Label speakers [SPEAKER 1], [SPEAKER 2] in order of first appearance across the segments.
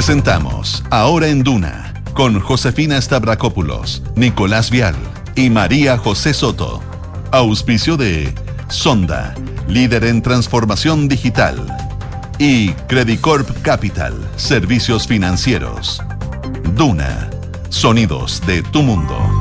[SPEAKER 1] Presentamos Ahora en Duna con Josefina Stavrakopoulos, Nicolás Vial y María José Soto. Auspicio de Sonda, líder en transformación digital. Y Credicorp Capital, servicios financieros. Duna, sonidos de tu mundo.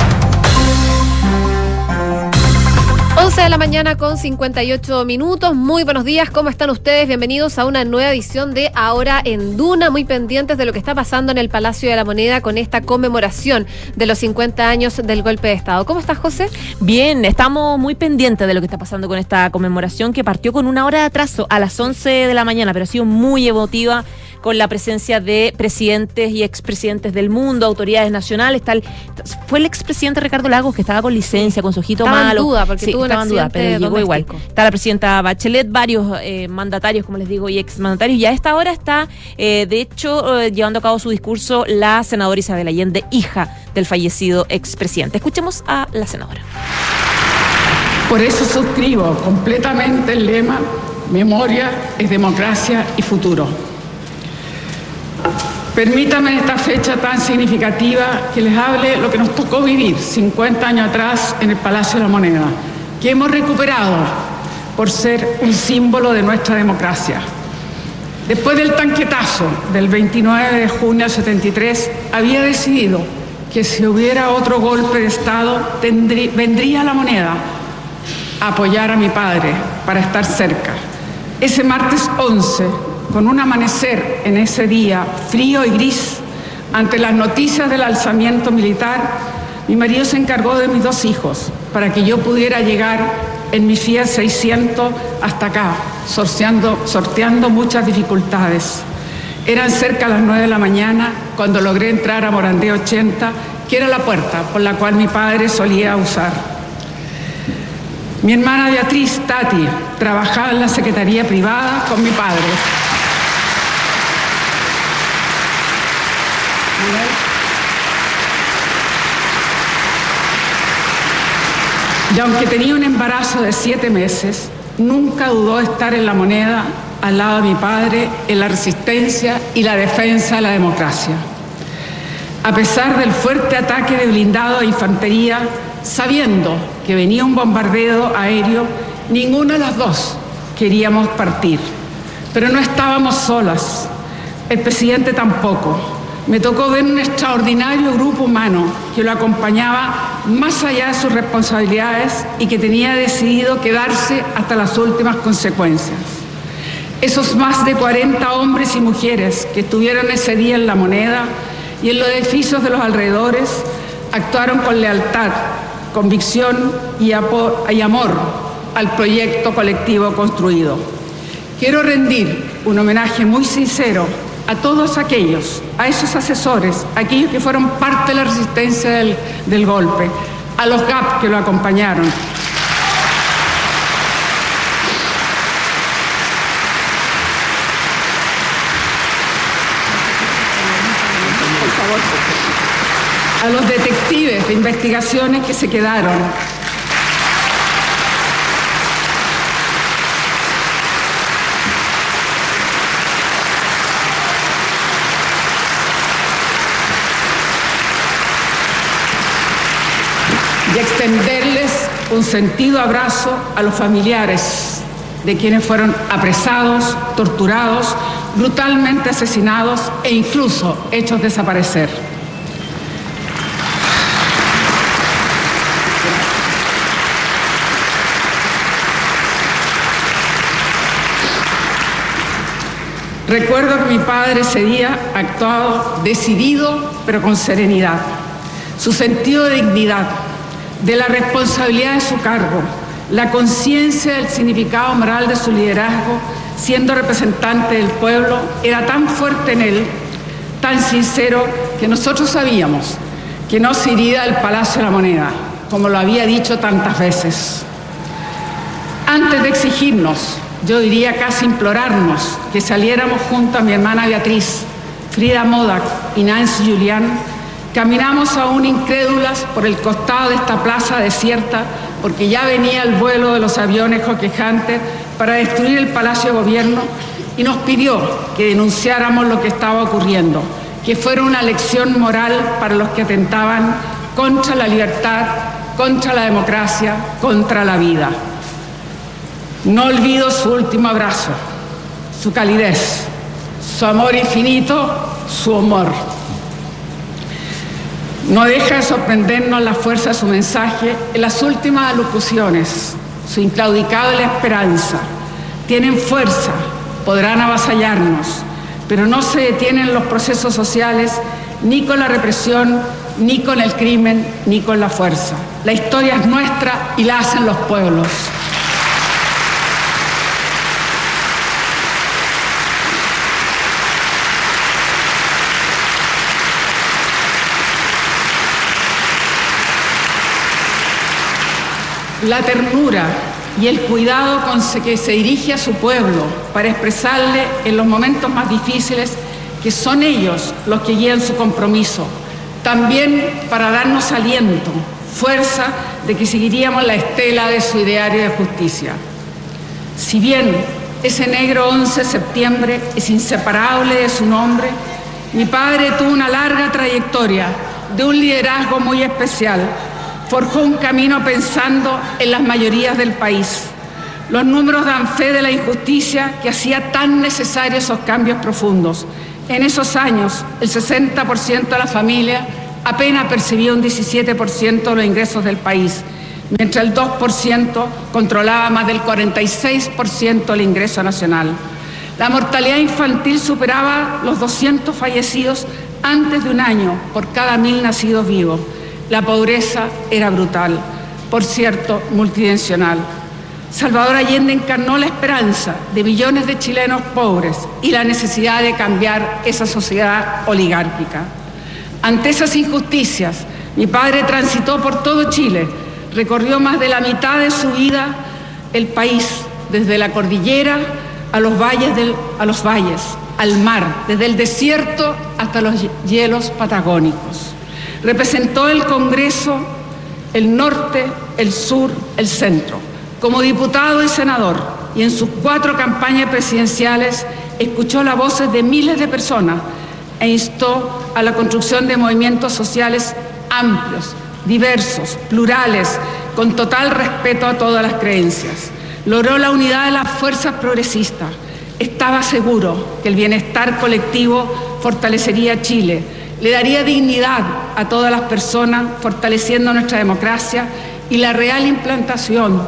[SPEAKER 2] 11 de la mañana con 58 minutos. Muy buenos días, ¿cómo están ustedes? Bienvenidos a una nueva edición de Ahora en Duna, muy pendientes de lo que está pasando en el Palacio de la Moneda con esta conmemoración de los 50 años del golpe de Estado. ¿Cómo estás, José?
[SPEAKER 3] Bien, estamos muy pendientes de lo que está pasando con esta conmemoración que partió con una hora de atraso a las 11 de la mañana, pero ha sido muy emotiva con la presencia de presidentes y expresidentes del mundo, autoridades nacionales, tal. Fue el expresidente Ricardo Lagos que estaba con licencia, con su ojito
[SPEAKER 2] estaba
[SPEAKER 3] malo.
[SPEAKER 2] En duda, porque tuvo
[SPEAKER 3] estaba en duda, pero llegó igual. Está la presidenta Bachelet, varios eh, mandatarios, como les digo, y exmandatarios. Y a esta hora está, eh, de hecho, eh, llevando a cabo su discurso la senadora Isabel Allende, hija del fallecido expresidente. Escuchemos a la senadora.
[SPEAKER 4] Por eso suscribo completamente el lema Memoria es democracia y futuro. Permítame esta fecha tan significativa que les hable lo que nos tocó vivir 50 años atrás en el Palacio de la Moneda, que hemos recuperado por ser un símbolo de nuestra democracia. Después del tanquetazo del 29 de junio del 73, había decidido que si hubiera otro golpe de Estado, vendría la moneda a apoyar a mi padre para estar cerca. Ese martes 11 con un amanecer en ese día frío y gris, ante las noticias del alzamiento militar, mi marido se encargó de mis dos hijos para que yo pudiera llegar en mi Fiat 600 hasta acá, sorteando, sorteando muchas dificultades. Eran cerca las 9 de la mañana cuando logré entrar a Morandé 80, que era la puerta por la cual mi padre solía usar. Mi hermana Beatriz Tati trabajaba en la Secretaría Privada con mi padre. Y aunque tenía un embarazo de siete meses, nunca dudó estar en la moneda al lado de mi padre en la resistencia y la defensa de la democracia. A pesar del fuerte ataque de blindado de infantería, sabiendo que venía un bombardeo aéreo, ninguna de las dos queríamos partir. Pero no estábamos solas, el presidente tampoco me tocó ver un extraordinario grupo humano que lo acompañaba más allá de sus responsabilidades y que tenía decidido quedarse hasta las últimas consecuencias. Esos más de 40 hombres y mujeres que estuvieron ese día en la moneda y en los edificios de los alrededores actuaron con lealtad, convicción y, amor al proyecto colectivo construido. Quiero rendir un homenaje muy sincero a todos aquellos, a esos asesores, aquellos que fueron parte de la resistencia del golpe, a los GAP que lo acompañaron. a los detectives de investigaciones que se quedaron, y extenderles un sentido abrazo a los familiares de quienes fueron apresados, torturados, brutalmente asesinados e incluso hechos desaparecer. Recuerdo que mi padre ese día actuado decidido pero con serenidad. Su sentido de dignidad, de la responsabilidad de su cargo, la conciencia del significado moral de su liderazgo, siendo representante del pueblo, era tan fuerte en él, tan sincero, que nosotros sabíamos que no se iría del Palacio de la Moneda, como lo había dicho tantas veces. Antes de exigirnos, yo diría casi implorarnos, que saliéramos junto a mi hermana Beatriz, Frida Modak y Nancy Julián, Caminamos aún incrédulas por el costado de esta plaza desierta porque ya venía el vuelo de los aviones coquejantes para destruir el Palacio de Gobierno y nos pidió que denunciáramos lo que estaba ocurriendo, que fuera una lección moral para los que atentaban contra la libertad, contra la democracia, contra la vida. No olvido su último abrazo, su calidez, su amor infinito, su humor. No deja de sorprendernos la fuerza de su mensaje en las últimas alocuciones, su inclaudicable esperanza. Tienen fuerza, podrán avasallarnos, pero no se detienen los procesos sociales ni con la represión, ni con el crimen, ni con la fuerza. La historia es nuestra y la hacen los pueblos. La ternura y el cuidado con que se dirige a su pueblo para expresarle en los momentos más difíciles que son ellos los que guían su compromiso, también para darnos aliento, fuerza de que seguiríamos la estela de su ideario de justicia. Si bien ese negro 11 de septiembre es inseparable de su nombre, mi padre tuvo una larga trayectoria de un liderazgo muy especial forjó un camino pensando en las mayorías del país. Los números dan fe de la injusticia que hacía tan necesarios esos cambios profundos. En esos años, el 60% de la familia apenas percibía un 17% de los ingresos del país, mientras el 2% controlaba más del 46% del ingreso nacional. La mortalidad infantil superaba los 200 fallecidos antes de un año por cada mil nacidos vivos. La pobreza era brutal, por cierto, multidimensional. Salvador Allende encarnó la esperanza de millones de chilenos pobres y la necesidad de cambiar esa sociedad oligárquica. Ante esas injusticias, mi padre transitó por todo Chile, recorrió más de la mitad de su vida el país, desde la cordillera a los valles, al mar, desde el desierto hasta los hielos patagónicos. Representó el Congreso, el norte, el sur, el centro. Como diputado y senador, y en sus cuatro campañas presidenciales, escuchó las voces de miles de personas e instó a la construcción de movimientos sociales amplios, diversos, plurales, con total respeto a todas las creencias. Logró la unidad de las fuerzas progresistas. Estaba seguro que el bienestar colectivo fortalecería Chile le daría dignidad a todas las personas, fortaleciendo nuestra democracia y la real implantación,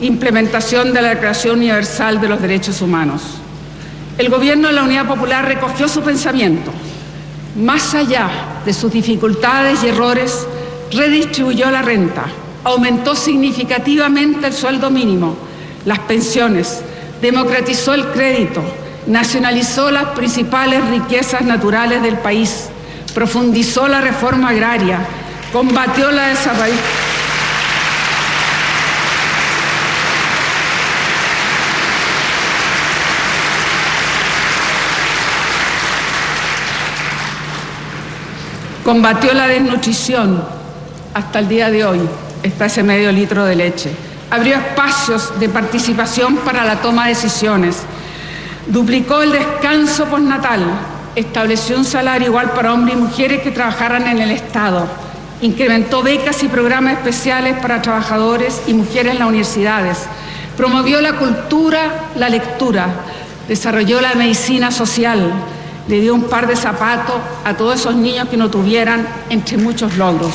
[SPEAKER 4] implementación de la Declaración Universal de los Derechos Humanos. El gobierno de la Unidad Popular recogió su pensamiento. Más allá de sus dificultades y errores, redistribuyó la renta, aumentó significativamente el sueldo mínimo, las pensiones, democratizó el crédito, nacionalizó las principales riquezas naturales del país, profundizó la reforma agraria, combatió la desaparición. Combatió la desnutrición. Hasta el día de hoy está ese medio litro de leche. Abrió espacios de participación para la toma de decisiones. Duplicó el descanso postnatal estableció un salario igual para hombres y mujeres que trabajaran en el Estado, incrementó becas y programas especiales para trabajadores y mujeres en las universidades, promovió la cultura, la lectura, desarrolló la medicina social, le dio un par de zapatos a todos esos niños que no tuvieran, entre muchos logros.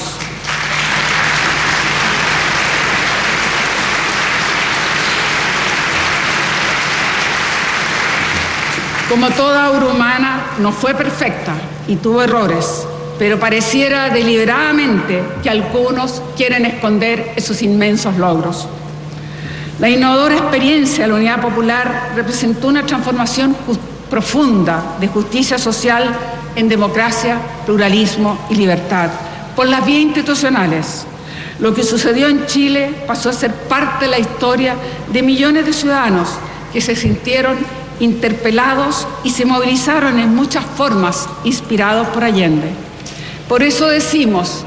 [SPEAKER 4] Como toda obra humana, no fue perfecta y tuvo errores, pero pareciera deliberadamente que algunos quieren esconder esos inmensos logros. La innovadora experiencia de la Unidad Popular representó una transformación profunda de justicia social en democracia, pluralismo y libertad, por las vías institucionales. Lo que sucedió en Chile pasó a ser parte de la historia de millones de ciudadanos que se sintieron interpelados y se movilizaron en muchas formas inspirados por Allende. Por eso decimos,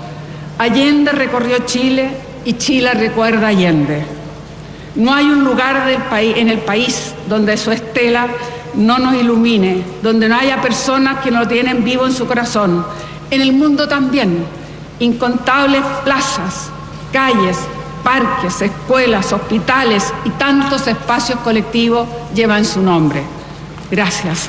[SPEAKER 4] Allende recorrió Chile y Chile recuerda a Allende. No hay un lugar del país, en el país donde su estela no nos ilumine, donde no haya personas que no lo tienen vivo en su corazón. En el mundo también, incontables plazas, calles, parques, escuelas, hospitales y tantos espacios colectivos llevan su nombre. Gracias.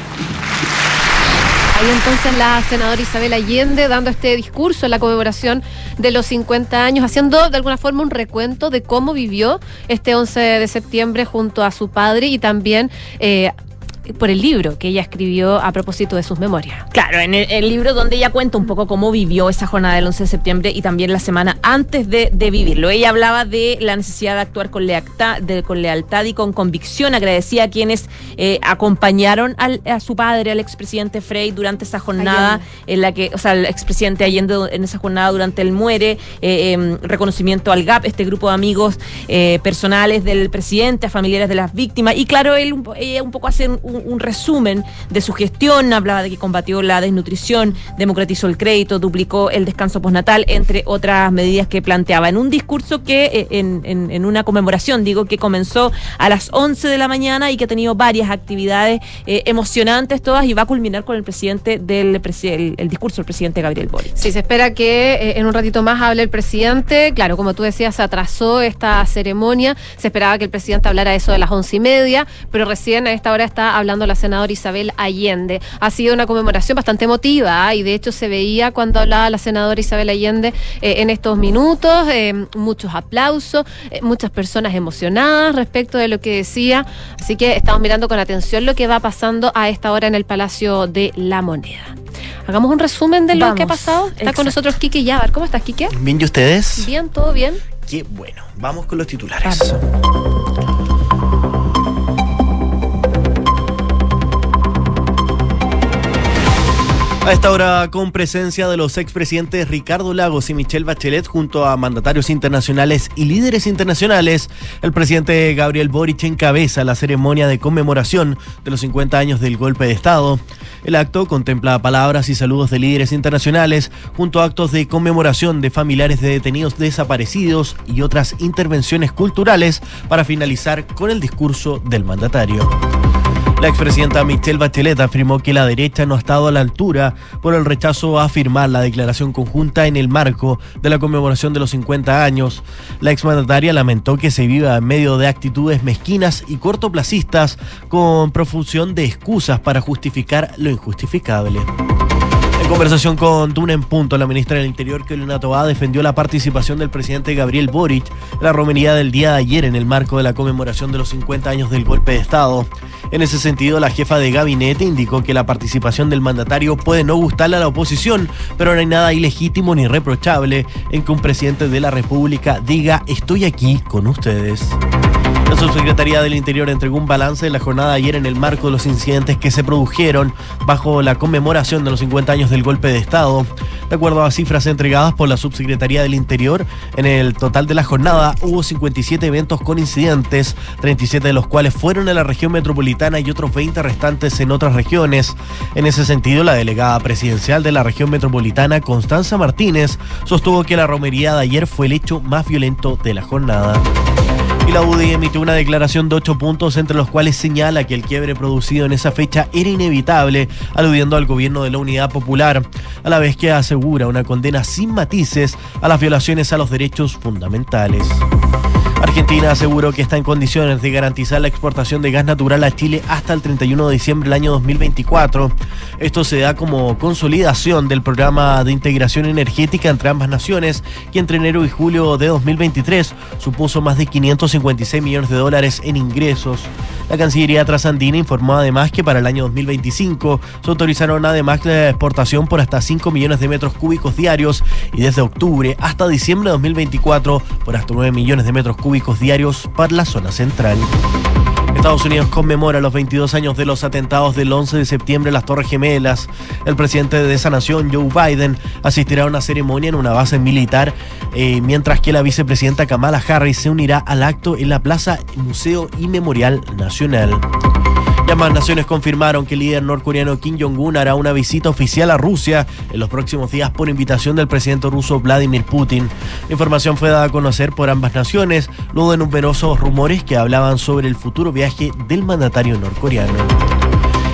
[SPEAKER 2] Ahí entonces la senadora Isabel Allende dando este discurso en la conmemoración de los 50 años, haciendo de alguna forma un recuento de cómo vivió este 11 de septiembre junto a su padre y también eh, por el libro que ella escribió a propósito de sus memorias.
[SPEAKER 3] Claro, en el, libro donde ella cuenta un poco cómo vivió esa jornada del 11 de septiembre y también la semana antes de, vivirlo. Ella hablaba de la necesidad de actuar con lealtad, de, con lealtad y con convicción. Agradecía a quienes eh, acompañaron a su padre, al expresidente Frey, durante esa jornada en la que, o sea, el expresidente Allende en esa jornada durante el muere, eh, em, reconocimiento al GAP, este grupo de amigos eh, personales del presidente, a familiares de las víctimas. Y claro, él ella un poco hace un un, resumen de su gestión, hablaba de que combatió la desnutrición, democratizó el crédito, duplicó el descanso postnatal, entre otras medidas que planteaba. En un discurso que, eh, en, en, una conmemoración, digo, que comenzó a las 11 de la mañana y que ha tenido varias actividades eh, emocionantes todas y va a culminar con el presidente del el, discurso del presidente Gabriel Boric.
[SPEAKER 2] Sí, se espera que eh, en un ratito más hable el presidente. Claro, como tú decías, se atrasó esta ceremonia. Se esperaba que el presidente hablara eso de las once y media, pero recién a esta hora está hablando hablando la senadora Isabel Allende. Ha sido una conmemoración bastante emotiva ¿ah? y de hecho se veía cuando hablaba la senadora Isabel Allende eh, en estos minutos, eh, muchos aplausos, eh, muchas personas emocionadas respecto de lo que decía. Así que estamos mirando con atención lo que va pasando a esta hora en el Palacio de la Moneda. Hagamos un resumen de lo que ha pasado. Está con nosotros Kike Yabar. ¿Cómo estás, Kike?
[SPEAKER 5] Bien, ¿y ustedes?
[SPEAKER 2] Bien, todo bien.
[SPEAKER 5] Qué bueno. Vamos con los titulares. A esta hora, con presencia de los expresidentes Ricardo Lagos y Michelle Bachelet, junto a mandatarios internacionales y líderes internacionales, el presidente Gabriel Boric encabeza la ceremonia de conmemoración de los 50 años del golpe de Estado. El acto contempla palabras y saludos de líderes internacionales, junto a actos de conmemoración de familiares de detenidos desaparecidos y otras intervenciones culturales, para finalizar con el discurso del mandatario. La expresidenta Michelle Bachelet afirmó que la derecha no ha estado a la altura por el rechazo a firmar la declaración conjunta en el marco de la conmemoración de los 50 años. La exmandataria lamentó que se viva en medio de actitudes mezquinas y cortoplacistas con profusión de excusas para justificar lo injustificable. Conversación con Tuna en Punto, la ministra del Interior, Carolina Tobá, defendió la participación del presidente Gabriel Boric en la romería del día de ayer en el marco de la conmemoración de los 50 años del golpe de Estado. En ese sentido, la jefa de gabinete indicó que la participación del mandatario puede no gustarle a la oposición, pero no hay nada ilegítimo ni reprochable en que un presidente de la República diga estoy aquí con ustedes. La subsecretaría del Interior entregó un balance de la jornada de ayer en el marco de los incidentes que se produjeron bajo la conmemoración de los 50 años del golpe de Estado. De acuerdo a cifras entregadas por la subsecretaría del Interior, en el total de la jornada hubo 57 eventos con incidentes, 37 de los cuales fueron en la región metropolitana y otros 20 restantes en otras regiones. En ese sentido, la delegada presidencial de la región metropolitana, Constanza Martínez, sostuvo que la romería de ayer fue el hecho más violento de la jornada. Y la UDI emitió una declaración de ocho puntos, entre los cuales señala que el quiebre producido en esa fecha era inevitable, aludiendo al gobierno de la Unidad Popular, a la vez que asegura una condena sin matices a las violaciones a los derechos fundamentales. Argentina aseguró que está en condiciones de garantizar la exportación de gas natural a Chile hasta el 31 de diciembre del año 2024. Esto se da como consolidación del programa de integración energética entre ambas naciones, que entre enero y julio de 2023 supuso más de 556 millones de dólares en ingresos. La Cancillería trasandina informó además que para el año 2025 se autorizaron además la exportación por hasta 5 millones de metros cúbicos diarios y desde octubre hasta diciembre de 2024 por hasta 9 millones de metros cúbicos diarios para la zona central. Estados Unidos conmemora los 22 años de los atentados del 11 de septiembre en las Torres Gemelas. El presidente de esa nación, Joe Biden, asistirá a una ceremonia en una base militar, eh, mientras que la vicepresidenta Kamala Harris se unirá al acto en la Plaza Museo y Memorial Nacional. Ambas naciones confirmaron que el líder norcoreano Kim Jong-un hará una visita oficial a Rusia en los próximos días por invitación del presidente ruso Vladimir Putin. La información fue dada a conocer por ambas naciones luego de numerosos rumores que hablaban sobre el futuro viaje del mandatario norcoreano.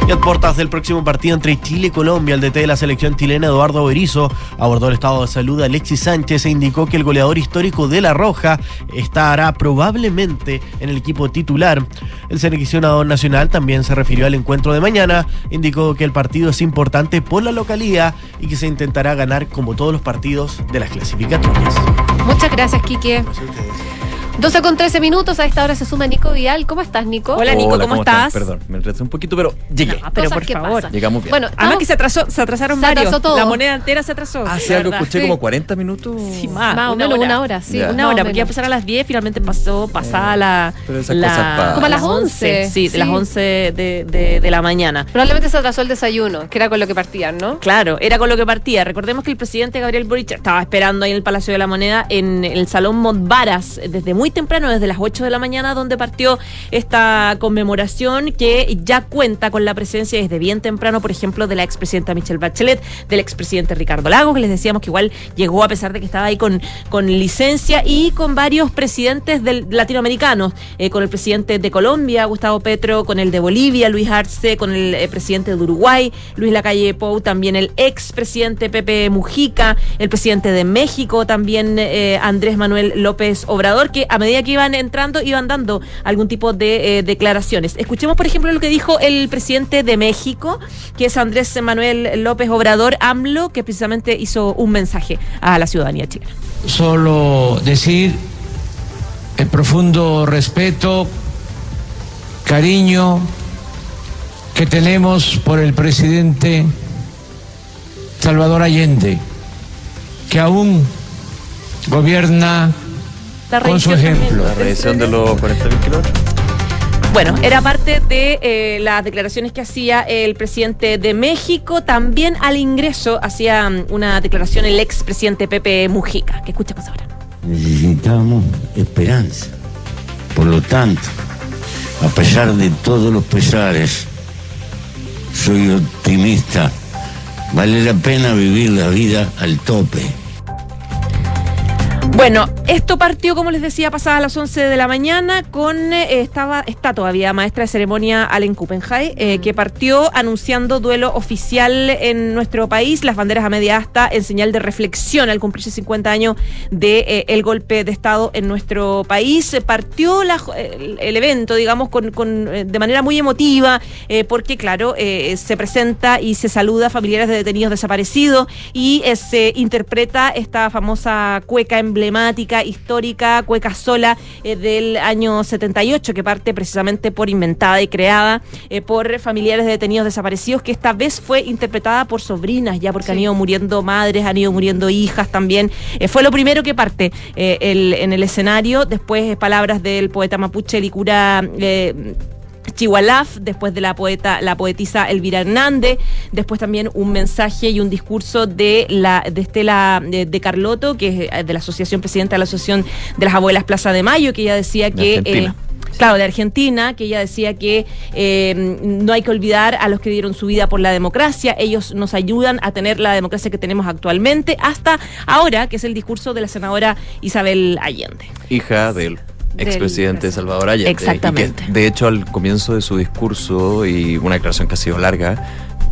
[SPEAKER 5] Y a puertas del próximo partido entre Chile y Colombia, el DT de la selección chilena Eduardo Berizzo abordó el estado de salud de Alexis Sánchez e indicó que el goleador histórico de La Roja estará probablemente en el equipo titular. El seleccionador nacional también se refirió al encuentro de mañana, indicó que el partido es importante por la localidad y que se intentará ganar como todos los partidos de las clasificatorias.
[SPEAKER 6] Muchas gracias, Quique. 12 con 13 minutos, a esta hora se suma Nico Vial. ¿Cómo estás, Nico?
[SPEAKER 3] Hola, Nico, ¿cómo, estás?
[SPEAKER 7] Perdón, me retrasé un poquito, pero llegué.
[SPEAKER 3] No, pero por favor.
[SPEAKER 6] pasan.
[SPEAKER 7] Llegamos bien.
[SPEAKER 6] Bueno,
[SPEAKER 3] Además que se atrasó, se atrasaron
[SPEAKER 6] Se
[SPEAKER 3] varios.
[SPEAKER 6] atrasó todo.
[SPEAKER 3] La moneda entera se atrasó.
[SPEAKER 7] Hace algo,
[SPEAKER 3] ¿verdad?
[SPEAKER 7] escuché
[SPEAKER 3] Sí.
[SPEAKER 7] como 40 minutos.
[SPEAKER 3] Sí, más,
[SPEAKER 6] más o menos una hora, sí.
[SPEAKER 7] Ya.
[SPEAKER 3] Una hora, porque iba a empezar a las 10, finalmente pasó pasada la,
[SPEAKER 7] Pero esas
[SPEAKER 3] la-
[SPEAKER 7] cosas pasan.
[SPEAKER 6] Como a las 11,
[SPEAKER 3] Sí, de
[SPEAKER 6] sí.
[SPEAKER 3] las 11 de, de- de la mañana.
[SPEAKER 6] Probablemente se atrasó el desayuno, que era con lo que partían, ¿no?
[SPEAKER 3] Claro, era con lo que partía. Recordemos que el presidente Gabriel Boric estaba esperando ahí en el Palacio de la Moneda, en el Salón Montvaras, desde muy temprano, desde las 8 de la mañana, donde partió esta conmemoración que ya cuenta con la presencia desde bien temprano, por ejemplo, de la expresidenta Michelle Bachelet, del expresidente Ricardo Lagos, que les decíamos que igual llegó a pesar de que estaba ahí con, con licencia, y con varios presidentes del- latinoamericanos, eh, con el presidente de Colombia, Gustavo Petro, con el de Bolivia, Luis Arce, con el eh, presidente de Uruguay, Luis Lacalle Pou, también el expresidente Pepe Mujica, el presidente de México, también eh, Andrés Manuel López Obrador, que a medida que iban entrando iban dando algún tipo de eh, declaraciones. Escuchemos, por ejemplo, lo que dijo el presidente de México, que es Andrés Manuel López Obrador, AMLO, que precisamente hizo un mensaje a la ciudadanía chilena.
[SPEAKER 8] solo decir el profundo respeto, cariño que tenemos por el presidente Salvador Allende, que aún gobierna
[SPEAKER 3] La
[SPEAKER 8] con su ejemplo.
[SPEAKER 7] La revisión de los 40.000 kilómetros.
[SPEAKER 3] Bueno, era parte de eh, las declaraciones que hacía el presidente de México. También al ingreso hacía mm, una declaración el expresidente Pepe Mujica, que escuchamos ahora.
[SPEAKER 9] Necesitamos esperanza. Por lo tanto, a pesar de todos los pesares, soy optimista. Vale la pena vivir la vida al tope.
[SPEAKER 3] Bueno, esto partió, como les decía, pasadas las 11 de la mañana con, eh, estaba, está todavía maestra de ceremonia Allen Kuppenheim, eh, que partió anunciando duelo oficial en nuestro país, las banderas a media asta en señal de reflexión al cumplirse 50 años de eh, el golpe de Estado en nuestro país. Eh, Partió la el, el evento, digamos, con, con, de manera muy emotiva, porque, claro, se presenta y se saluda a familiares de detenidos desaparecidos y se interpreta esta famosa cueca emblemática, histórica, cueca sola eh, del año 78, que parte precisamente por inventada y creada eh, por familiares de detenidos desaparecidos, que esta vez fue interpretada por sobrinas, ya porque han ido muriendo madres, han ido muriendo hijas también. Eh, fue lo primero que parte el- en el escenario, después palabras del poeta mapuche Licura. Eh, Chihualaf, después de la poeta, la poetisa Elvira Hernández, después también un mensaje y un discurso de la de Estela de, de Carlotto, que es eh, de la asociación presidenta de la asociación de las abuelas Plaza de Mayo, que ella decía
[SPEAKER 7] De
[SPEAKER 3] que
[SPEAKER 7] Argentina.
[SPEAKER 3] Claro, de Argentina, que ella decía que eh, no hay que olvidar a los que dieron su vida por la democracia. Ellos nos ayudan a tener la democracia que tenemos actualmente, hasta ahora, que es el discurso de la senadora Isabel Allende.
[SPEAKER 7] Hija del
[SPEAKER 6] Del
[SPEAKER 7] expresidente Salvador Allende.
[SPEAKER 3] Exactamente.
[SPEAKER 7] Y que, de hecho, al comienzo de su discurso y una declaración que ha sido larga,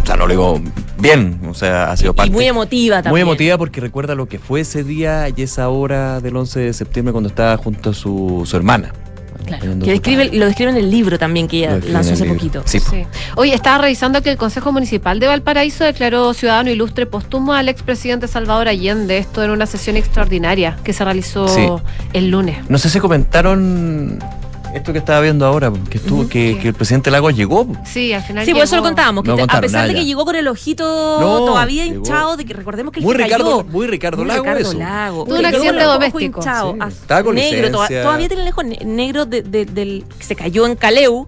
[SPEAKER 7] o sea, lo digo bien, o sea, ha sido parte.
[SPEAKER 3] Y muy emotiva también.
[SPEAKER 7] Muy emotiva porque recuerda lo que fue ese día y esa hora del 11 de septiembre cuando estaba junto a su, su hermana.
[SPEAKER 3] Claro, que describe, lo describe en el libro también que ella lanzó hace poquito.
[SPEAKER 7] Sí.
[SPEAKER 6] Sí. Oye, estaba revisando que el Consejo Municipal de Valparaíso declaró ciudadano ilustre póstumo al expresidente Salvador Allende, esto en una sesión extraordinaria que se realizó
[SPEAKER 7] Sí.
[SPEAKER 6] el lunes.
[SPEAKER 7] No sé si comentaron esto que estaba viendo ahora, que estuvo, que, que el presidente Lagos llegó.
[SPEAKER 6] Sí, al final
[SPEAKER 3] Sí, por eso lo contábamos. Que
[SPEAKER 7] No
[SPEAKER 3] a pesar de
[SPEAKER 7] nada
[SPEAKER 3] que
[SPEAKER 7] ya.
[SPEAKER 3] llegó con el ojito
[SPEAKER 7] No,
[SPEAKER 3] todavía
[SPEAKER 7] llegó.
[SPEAKER 3] hinchado, de que recordemos que él
[SPEAKER 7] Muy
[SPEAKER 3] se
[SPEAKER 7] Ricardo-
[SPEAKER 3] cayó.
[SPEAKER 7] muy Ricardo Lago
[SPEAKER 3] Ricardo
[SPEAKER 7] eso.
[SPEAKER 3] Lago.
[SPEAKER 6] Tuvo un
[SPEAKER 3] Que
[SPEAKER 6] accidente
[SPEAKER 3] el
[SPEAKER 6] doméstico.
[SPEAKER 3] hinchado,
[SPEAKER 7] Sí. Estaba con
[SPEAKER 3] negro,
[SPEAKER 7] licencia.
[SPEAKER 3] todavía tiene el ojo ne- negro de- de- del que se cayó en Caleu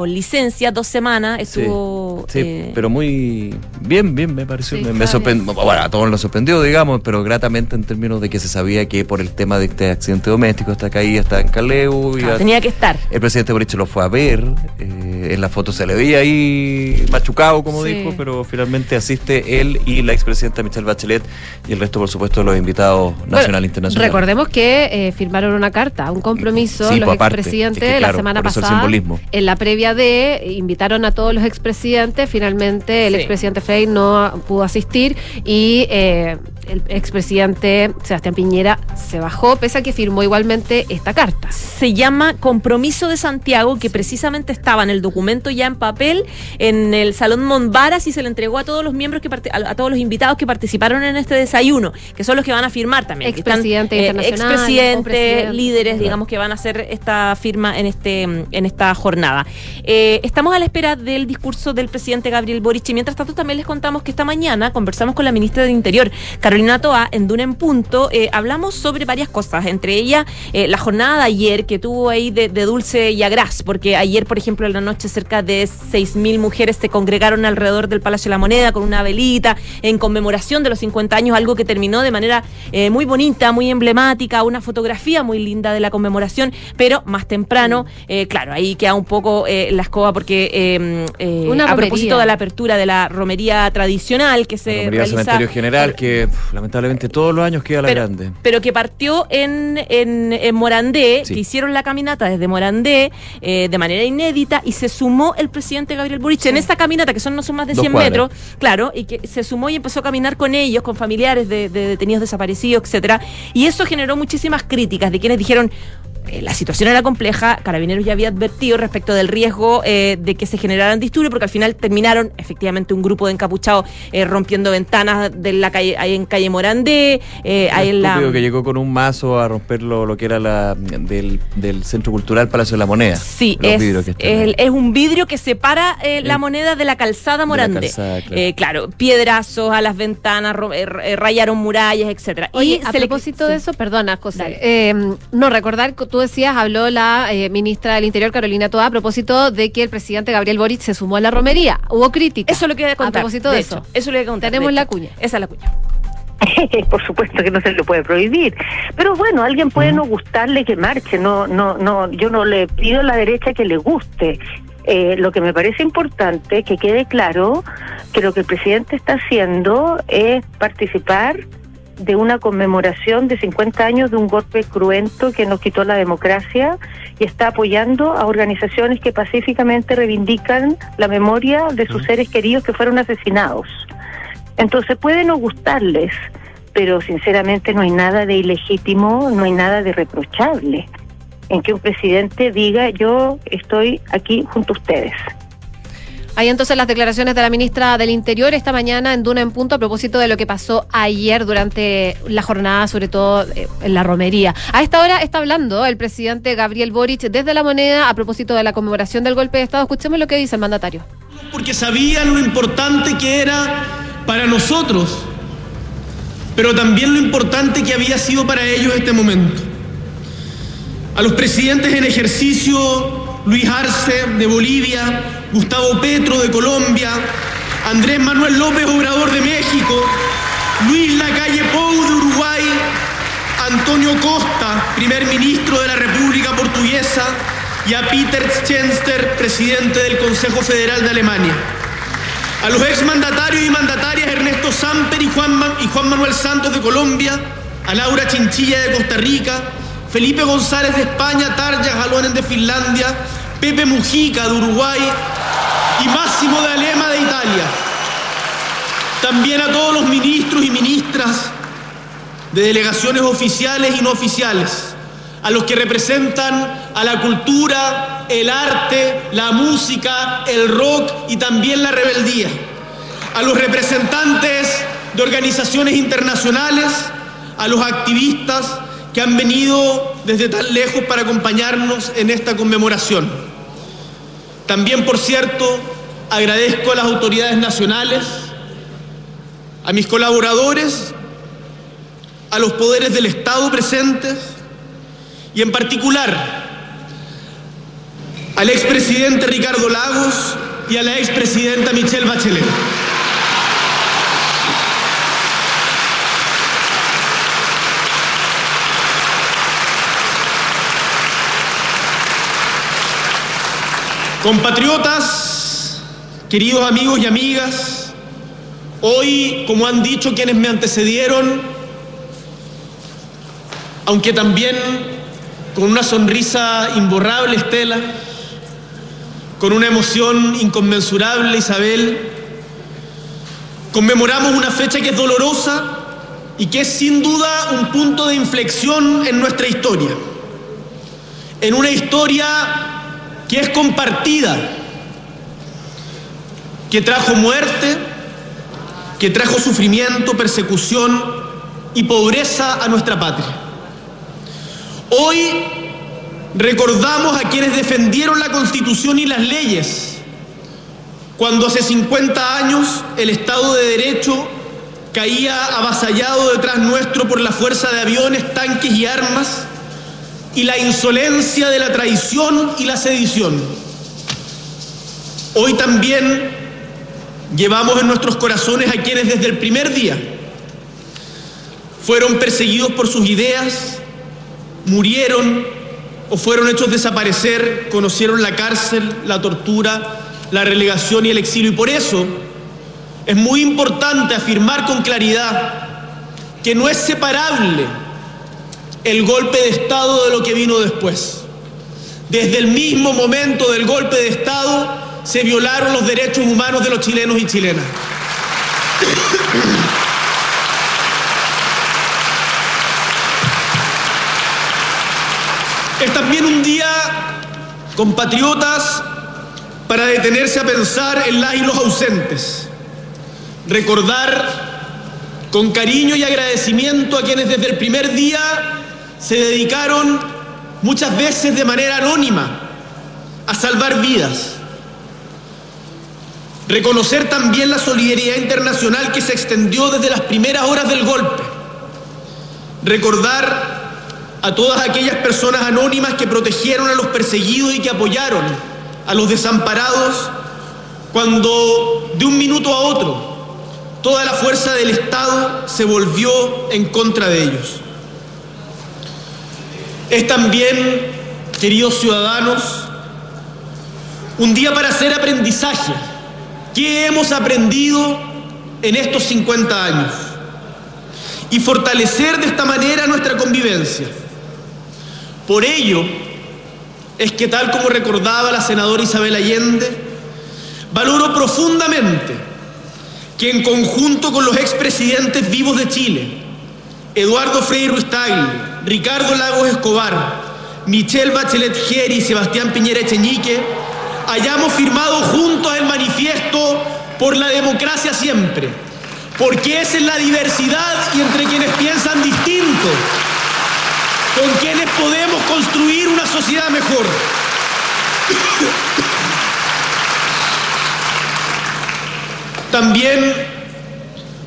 [SPEAKER 3] con licencia dos semanas.
[SPEAKER 7] Sí,
[SPEAKER 3] Estuvo.
[SPEAKER 7] sí,
[SPEAKER 3] eh,
[SPEAKER 7] pero muy bien, bien me pareció.
[SPEAKER 6] Sí,
[SPEAKER 7] me, me sorprendió, bueno, a todos nos sorprendió, digamos, pero gratamente en términos de que se sabía que por el tema de este accidente doméstico, esta caída está en Caleu.
[SPEAKER 3] claro, tenía que estar.
[SPEAKER 7] el presidente Boric lo fue a ver, eh, en la foto se le veía ahí machucado, como
[SPEAKER 6] Sí.
[SPEAKER 7] dijo, pero finalmente asiste él y la expresidenta Michelle Bachelet y el resto, por supuesto, de los invitados nacional e internacional.
[SPEAKER 6] Recordemos que eh, firmaron una carta, un compromiso,
[SPEAKER 7] Sí,
[SPEAKER 6] los
[SPEAKER 7] pues,
[SPEAKER 6] expresidentes
[SPEAKER 7] es que,
[SPEAKER 6] la
[SPEAKER 7] claro,
[SPEAKER 6] semana
[SPEAKER 7] eso el
[SPEAKER 6] pasada.
[SPEAKER 7] simbolismo.
[SPEAKER 6] En la previa de, invitaron a todos los expresidentes expresidente. Finalmente, el
[SPEAKER 3] Sí.
[SPEAKER 6] expresidente Frey no pudo asistir y eh, el expresidente Sebastián Piñera se bajó, pese a que firmó igualmente esta carta.
[SPEAKER 3] se llama Compromiso de Santiago, que precisamente estaba en el documento ya en papel en el Salón Monvaras y se le entregó a todos los miembros que a, a todos los invitados que participaron en este desayuno, que son los que van a firmar también.
[SPEAKER 6] Expresidente
[SPEAKER 3] eh,
[SPEAKER 6] internacional, o
[SPEAKER 3] expresidentes,
[SPEAKER 6] presidente.
[SPEAKER 3] líderes, digamos, que van a hacer esta firma en este en esta jornada. Eh, estamos a la espera del discurso del presidente Gabriel Boric y mientras tanto también les contamos que esta mañana conversamos con la ministra del Interior, Carolina Toa, en Duna en Punto. Eh, hablamos sobre varias cosas, entre ellas eh, la jornada de ayer que tuvo ahí de, de dulce y agraz, porque ayer, por ejemplo, en la noche cerca de 6.000 mujeres se congregaron alrededor del Palacio de la Moneda con una velita en conmemoración de los 50 años, algo que terminó de manera muy bonita, muy emblemática, una fotografía muy linda de la conmemoración, pero más temprano, claro, ahí queda un poco eh, la escoba porque eh, eh,
[SPEAKER 6] Una
[SPEAKER 3] a
[SPEAKER 6] romería.
[SPEAKER 3] propósito de la apertura de la romería tradicional que se
[SPEAKER 7] La romería
[SPEAKER 3] realiza
[SPEAKER 7] Cementerio General, que lamentablemente todos los años queda la
[SPEAKER 3] pero,
[SPEAKER 7] grande.
[SPEAKER 3] pero que partió en, en, en Morandé,
[SPEAKER 7] Sí.
[SPEAKER 3] que hicieron la caminata desde Morandé eh, de manera inédita y se sumó el presidente Gabriel Boric en esa caminata, que son no son más de
[SPEAKER 7] Dos
[SPEAKER 3] 100
[SPEAKER 7] cuadras.
[SPEAKER 3] metros, claro, y que se sumó y empezó a caminar con ellos, con familiares de, de detenidos desaparecidos, etcétera Y eso generó muchísimas críticas de quienes dijeron. Eh, La situación era compleja, Carabineros ya había advertido respecto del riesgo eh, de que se generaran disturbios, porque al final terminaron efectivamente un grupo de encapuchados eh, rompiendo ventanas de la calle, ahí en calle Morandé, eh, ahí en la...
[SPEAKER 7] Que llegó con un mazo a romper lo, lo que era la del, del Centro Cultural Palacio de la Moneda.
[SPEAKER 3] Sí, es, es, un vidrio que separa eh, la moneda de la calzada
[SPEAKER 7] la
[SPEAKER 3] Morandé.
[SPEAKER 7] calzada, claro.
[SPEAKER 3] Eh, claro, piedrazos a las ventanas, ro- rayaron murallas, etcétera.
[SPEAKER 6] Oye, a
[SPEAKER 3] le-
[SPEAKER 6] propósito de
[SPEAKER 3] sí.
[SPEAKER 6] eso, perdona, José. Eh, no, recordar que tú decías, habló la eh, ministra del Interior, Carolina Toa, a propósito de que el presidente Gabriel Boric se sumó a la romería. Hubo crítica.
[SPEAKER 3] Eso lo que voy a contar.
[SPEAKER 6] A propósito de,
[SPEAKER 3] de
[SPEAKER 6] eso.
[SPEAKER 3] hecho, eso lo voy a contar.
[SPEAKER 6] Tenemos la cuña.
[SPEAKER 3] Esa es la cuña.
[SPEAKER 10] Por supuesto que no se le puede prohibir. Pero bueno, a alguien puede no gustarle que marche. No, no, no. Yo no le pido a la derecha que le guste. Eh, lo que me parece importante que quede claro que lo que el presidente está haciendo es participar de una conmemoración de 50 años de un golpe cruento que nos quitó la democracia y está apoyando a organizaciones que pacíficamente reivindican la memoria de sus seres queridos que fueron asesinados. Entonces puede no gustarles, pero sinceramente no hay nada de ilegítimo, no hay nada de reprochable en que un presidente diga yo estoy aquí junto a ustedes.
[SPEAKER 6] Hay entonces las declaraciones de la ministra del Interior esta mañana en Duna en Punto a propósito de lo que pasó ayer durante la jornada, sobre todo eh, en la romería. A esta hora está hablando el presidente Gabriel Boric desde la moneda a propósito de la conmemoración del golpe de Estado. Escuchemos lo que dice el mandatario.
[SPEAKER 11] porque sabía lo importante que era para nosotros, pero también lo importante que había sido para ellos este momento. A los presidentes en ejercicio, Luis Arce de Bolivia, Gustavo Petro de Colombia, Andrés Manuel López Obrador de México, Luis Lacalle Pou de Uruguay, Antonio Costa, primer ministro de la República Portuguesa, y a Peter Schenster, presidente del Consejo Federal de Alemania. A los exmandatarios y mandatarias Ernesto Samper y Juan, y Juan Manuel Santos de Colombia, a Laura Chinchilla de Costa Rica, Felipe González de España, Tarja Jalonen de Finlandia, Pepe Mujica de Uruguay y Máximo de Alema de Italia. También a todos los ministros y ministras de delegaciones oficiales y no oficiales, a los que representan a la cultura, el arte, la música, el rock y también la rebeldía, a los representantes de organizaciones internacionales, a los activistas que han venido desde tan lejos para acompañarnos en esta conmemoración. También, por cierto, agradezco a las autoridades nacionales, a mis colaboradores, a los poderes del Estado presentes y en particular al expresidente Ricardo Lagos y a la expresidenta Michelle Bachelet. Compatriotas, queridos amigos y amigas, hoy, como han dicho quienes me antecedieron, aunque también con una sonrisa imborrable, Estela, con una emoción inconmensurable, Isabel, conmemoramos una fecha que es dolorosa y que es sin duda un punto de inflexión en nuestra historia. En una historia que es compartida, que trajo muerte, que trajo sufrimiento, persecución y pobreza a nuestra patria. Hoy recordamos a quienes defendieron la Constitución y las leyes, cuando hace 50 años el Estado de Derecho caía avasallado detrás nuestro por la fuerza de aviones, tanques y armas, y la insolencia de la traición y la sedición. Hoy también llevamos en nuestros corazones a quienes desde el primer día fueron perseguidos por sus ideas, murieron o fueron hechos desaparecer, conocieron la cárcel, la tortura, la relegación y el exilio. Y por eso es muy importante afirmar con claridad que no es separable el golpe de Estado de lo que vino después. Desde el mismo momento del golpe de Estado se violaron los derechos humanos de los chilenos y chilenas. Es también un día, compatriotas, para detenerse a pensar en las y los ausentes. Recordar con cariño y agradecimiento a quienes desde el primer día se dedicaron muchas veces de manera anónima a salvar vidas. Reconocer también la solidaridad internacional que se extendió desde las primeras horas del golpe. Recordar a todas aquellas personas anónimas que protegieron a los perseguidos y que apoyaron a los desamparados cuando de un minuto a otro toda la fuerza del Estado se volvió en contra de ellos. Es también, queridos ciudadanos, un día para hacer aprendizaje. ¿Qué hemos aprendido en estos 50 años? Y fortalecer de esta manera nuestra convivencia. Por ello es que tal como recordaba la senadora Isabel Allende, valoro profundamente que en conjunto con los expresidentes vivos de Chile, Eduardo Frei Ruiz Tagle, Ricardo Lagos Escobar, Michelle Bachelet Geri y Sebastián Piñera Echeñique, hayamos firmado juntos el manifiesto por la democracia siempre, porque es en la diversidad y entre quienes piensan distinto con quienes podemos construir una sociedad mejor. También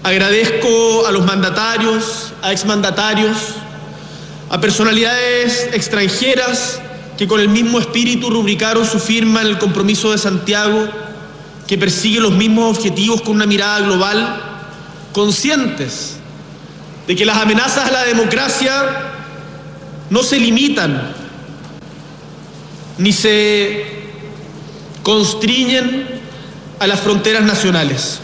[SPEAKER 11] agradezco a los mandatarios, a exmandatarios, a personalidades extranjeras que con el mismo espíritu rubricaron su firma en el compromiso de Santiago, que persigue los mismos objetivos con una mirada global, conscientes de que las amenazas a la democracia no se limitan ni se constriñen a las fronteras nacionales.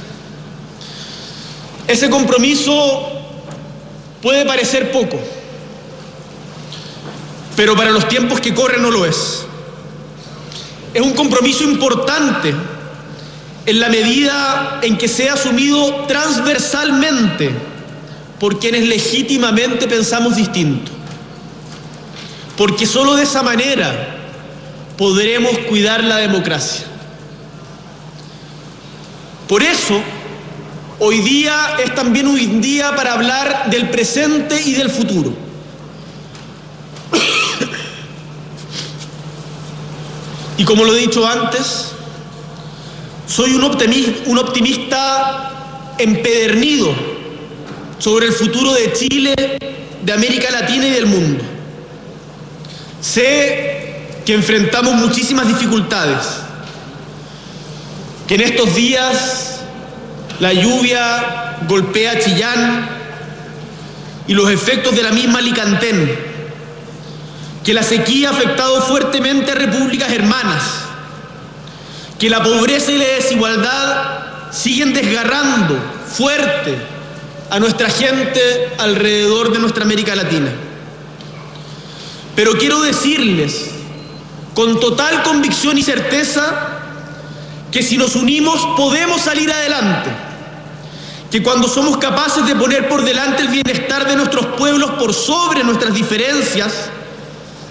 [SPEAKER 11] Ese compromiso puede parecer poco, pero para los tiempos que corren no lo es. Es un compromiso importante en la medida en que sea asumido transversalmente por quienes legítimamente pensamos distinto porque solo de esa manera podremos cuidar la democracia. Por eso, hoy día es también un día para hablar del presente y del futuro. Y como lo he dicho antes, soy un optimista, empedernido sobre el futuro de Chile, de América Latina y del mundo. Sé que enfrentamos muchísimas dificultades, que en estos días la lluvia golpea Chillán y los efectos de la misma Licantén, que la sequía ha afectado fuertemente a repúblicas hermanas, que la pobreza y la desigualdad siguen desgarrando fuerte a nuestra gente alrededor de nuestra América Latina. Pero quiero decirles con total convicción y certeza que si nos unimos podemos salir adelante, que cuando somos capaces de poner por delante el bienestar de nuestros pueblos por sobre nuestras diferencias,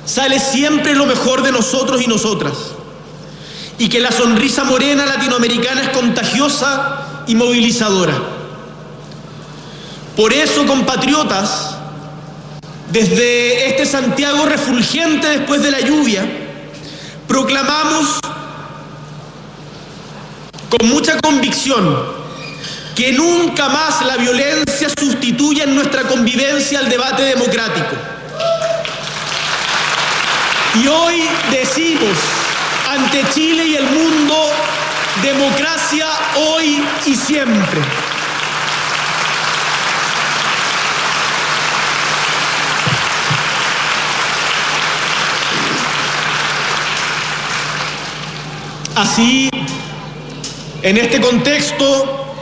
[SPEAKER 11] sale siempre lo mejor de nosotros y nosotras, y que la sonrisa morena latinoamericana es contagiosa y movilizadora. Por eso, compatriotas, desde este Santiago refulgente después de la lluvia, proclamamos con mucha convicción que nunca más la violencia sustituya en nuestra convivencia al debate democrático. Y hoy decimos ante Chile y el mundo, democracia hoy y siempre. Así, en este contexto,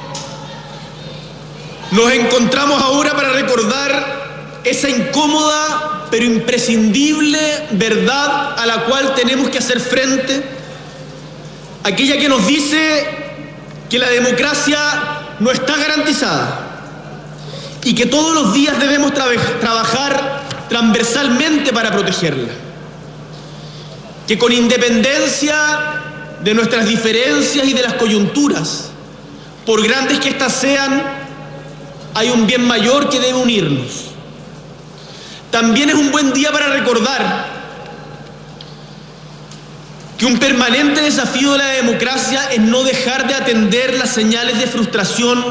[SPEAKER 11] nos encontramos ahora para recordar esa incómoda pero imprescindible verdad a la cual tenemos que hacer frente, aquella que nos dice que la democracia no está garantizada y que todos los días debemos trabajar transversalmente para protegerla, que con independencia de nuestras diferencias y de las coyunturas, por grandes que éstas sean, hay un bien mayor que debe unirnos. También es un buen día para recordar que un permanente desafío de la democracia es no dejar de atender las señales de frustración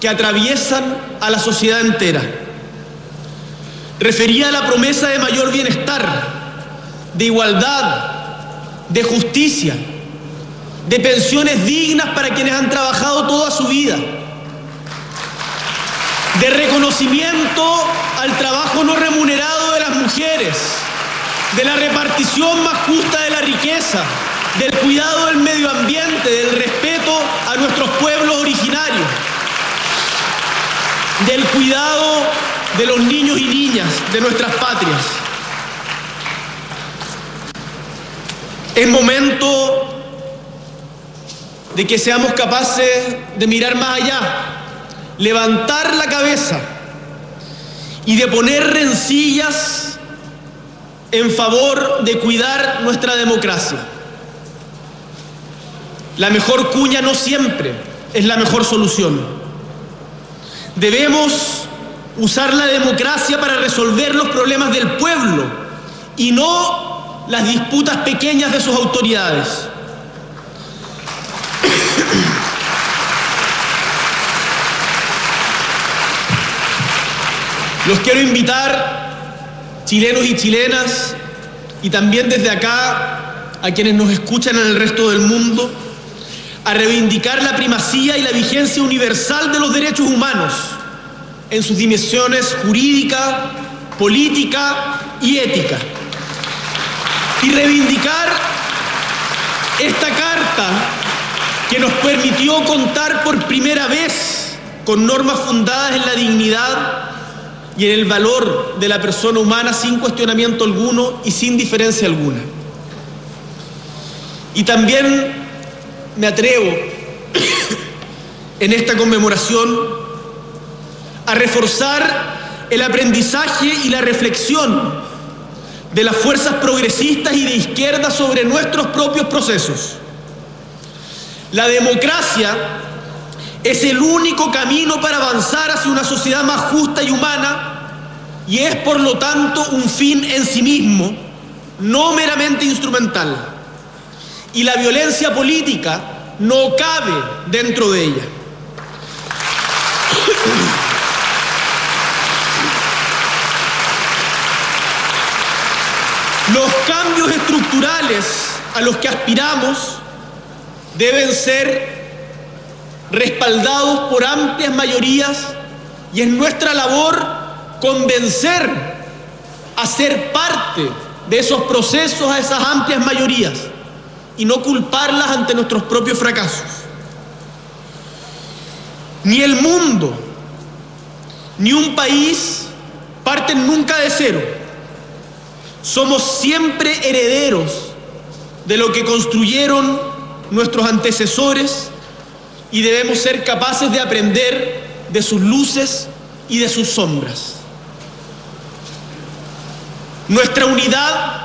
[SPEAKER 11] que atraviesan a la sociedad entera. Refería a la promesa de mayor bienestar, de igualdad, de justicia, de pensiones dignas para quienes han trabajado toda su vida, de reconocimiento al trabajo no remunerado de las mujeres, de la repartición más justa de la riqueza, del cuidado del medio ambiente, del respeto a nuestros pueblos originarios, del cuidado de los niños y niñas de nuestras patrias. Es momento de que seamos capaces de mirar más allá, levantar la cabeza y de poner rencillas en favor de cuidar nuestra democracia. La mejor cuña no siempre es la mejor solución. Debemos usar la democracia para resolver los problemas del pueblo y no las disputas pequeñas de sus autoridades. Los quiero invitar, chilenos y chilenas, y también desde acá a quienes nos escuchan en el resto del mundo, a reivindicar la primacía y la vigencia universal de los derechos humanos en sus dimensiones jurídica, política y ética. Y reivindicar esta carta que nos permitió contar por primera vez con normas fundadas en la dignidad y en el valor de la persona humana sin cuestionamiento alguno y sin diferencia alguna. Y también me atrevo en esta conmemoración a reforzar el aprendizaje y la reflexión de las fuerzas progresistas y de izquierda sobre nuestros propios procesos. La democracia es el único camino para avanzar hacia una sociedad más justa y humana y es por lo tanto un fin en sí mismo, no meramente instrumental. Y la violencia política no cabe dentro de ella. Los cambios estructurales a los que aspiramos deben ser respaldados por amplias mayorías y es nuestra labor convencer a ser parte de esos procesos a esas amplias mayorías y no culparlas ante nuestros propios fracasos. Ni el mundo, ni un país parten nunca de cero. Somos siempre herederos de lo que construyeron nuestros antecesores y debemos ser capaces de aprender de sus luces y de sus sombras. Nuestra unidad,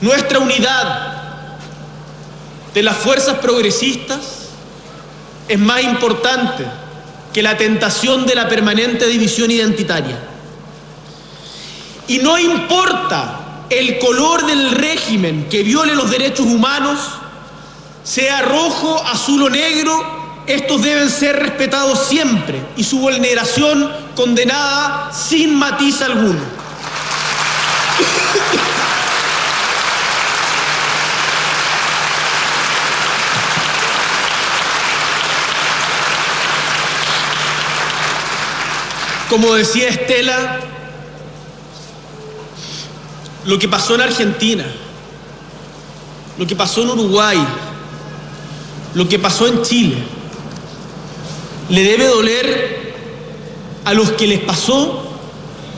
[SPEAKER 11] nuestra unidad de las fuerzas progresistas es más importante que la tentación de la permanente división identitaria. Y no importa el color del régimen que viole los derechos humanos, sea rojo, azul o negro, estos deben ser respetados siempre y su vulneración condenada sin matiz alguno. Como decía Estela, lo que pasó en Argentina, lo que pasó en Uruguay, lo que pasó en Chile, le debe doler a los que les pasó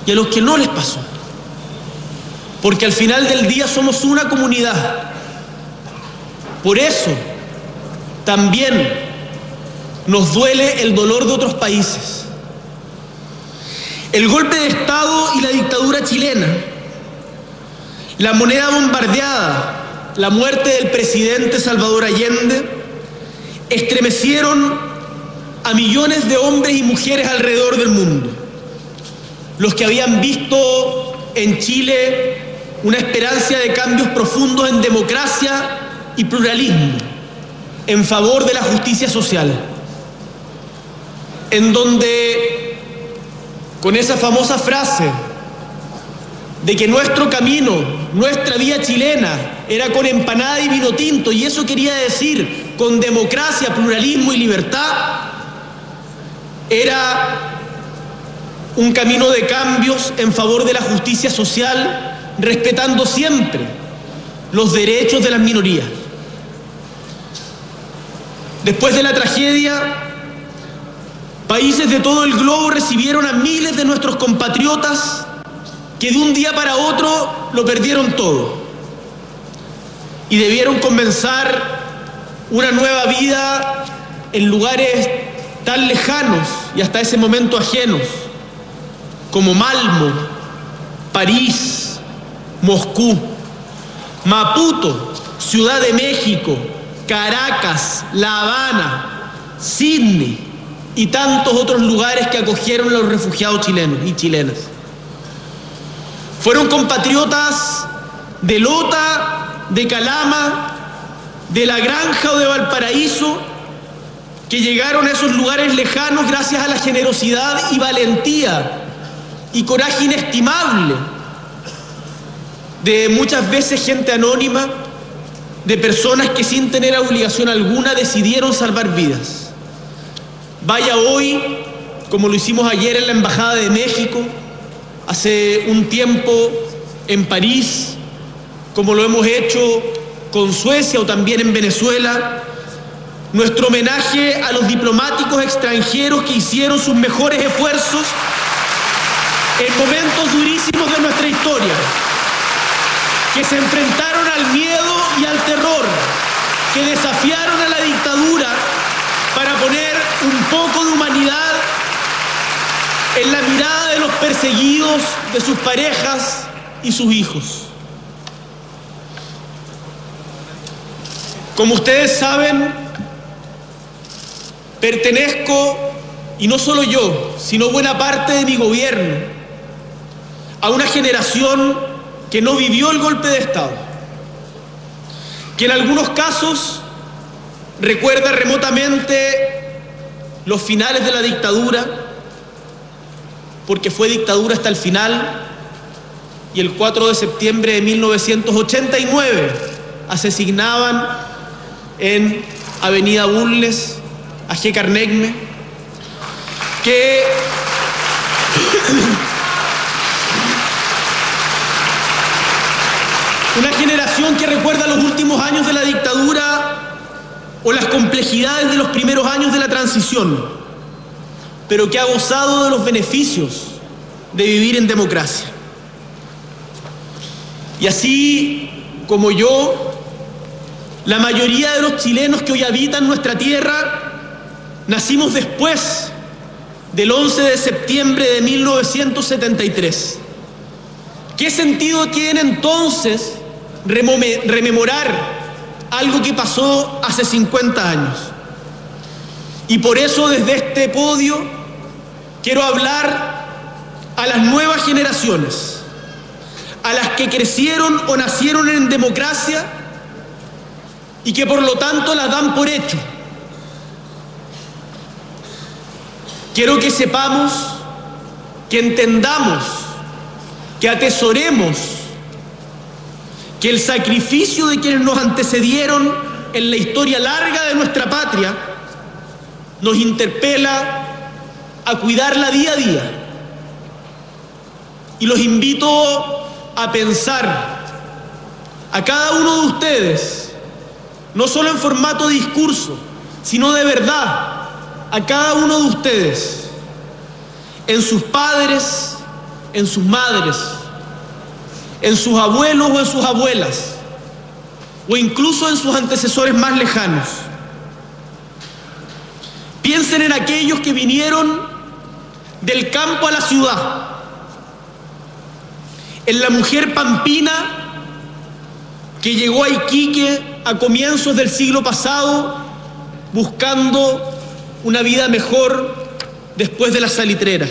[SPEAKER 11] y a los que no les pasó. Porque al final del día somos una comunidad. Por eso también nos duele el dolor de otros países. El golpe de Estado y la dictadura chilena, la moneda bombardeada, la muerte del presidente Salvador Allende, estremecieron a millones de hombres y mujeres alrededor del mundo. Los que habían visto en Chile una esperanza de cambios profundos en democracia y pluralismo, en favor de la justicia social, en donde con esa famosa frase de que nuestro camino, nuestra vía chilena era con empanada y vino tinto, y eso quería decir con democracia, pluralismo y libertad, era un camino de cambios en favor de la justicia social, respetando siempre los derechos de las minorías. Después de la tragedia, Países de todo el globo recibieron a miles de nuestros compatriotas que de un día para otro lo perdieron todo y debieron comenzar una nueva vida en lugares tan lejanos y hasta ese momento ajenos como Malmo, París, Moscú, Maputo, Ciudad de México, Caracas, La Habana, Sydney, y tantos otros lugares que acogieron a los refugiados chilenos y chilenas. Fueron compatriotas de Lota, de Calama, de La Granja o de Valparaíso, que llegaron a esos lugares lejanos gracias a la generosidad y valentía y coraje inestimable de muchas veces gente anónima, de personas que sin tener obligación alguna decidieron salvar vidas. Vaya hoy, como lo hicimos ayer en la Embajada de México, hace un tiempo en París, como lo hemos hecho con Suecia o también en Venezuela, nuestro homenaje a los diplomáticos extranjeros que hicieron sus mejores esfuerzos en momentos durísimos de nuestra historia, que se enfrentaron al miedo y al terror, que desafiaron a la dictadura para poner un poco de humanidad en la mirada de los perseguidos, de sus parejas y sus hijos. Como ustedes saben, pertenezco, y no solo yo, sino buena parte de mi gobierno, a una generación que no vivió el golpe de Estado, que en algunos casos recuerda remotamente los finales de la dictadura, porque fue dictadura hasta el final, y el 4 de septiembre de 1989 asesinaban en Avenida Bulnes a G. Carnegme, que una generación que recuerda los últimos años de la dictadura o las complejidades de los primeros años de la transición, pero que ha gozado de los beneficios de vivir en democracia. Y así como yo, La mayoría de los chilenos que hoy habitan nuestra tierra nacimos después del 11 de septiembre de 1973. ¿Qué sentido tiene entonces rememorar algo que pasó hace 50 años? Y por eso desde este podio quiero hablar a las nuevas generaciones, a las que crecieron o nacieron en democracia y que por lo tanto la dan por hecho. Quiero que sepamos, que entendamos, que atesoremos que el sacrificio de quienes nos antecedieron en la historia larga de nuestra patria nos interpela a cuidarla día a día. Y los invito a pensar a cada uno de ustedes, no solo en formato de discurso, sino de verdad, a cada uno de ustedes, en sus padres, en sus madres, en sus abuelos o en sus abuelas, o incluso en sus antecesores más lejanos. Piensen en aquellos que vinieron del campo a la ciudad, en la mujer pampina que llegó a Iquique a comienzos del siglo pasado buscando una vida mejor después de las salitreras,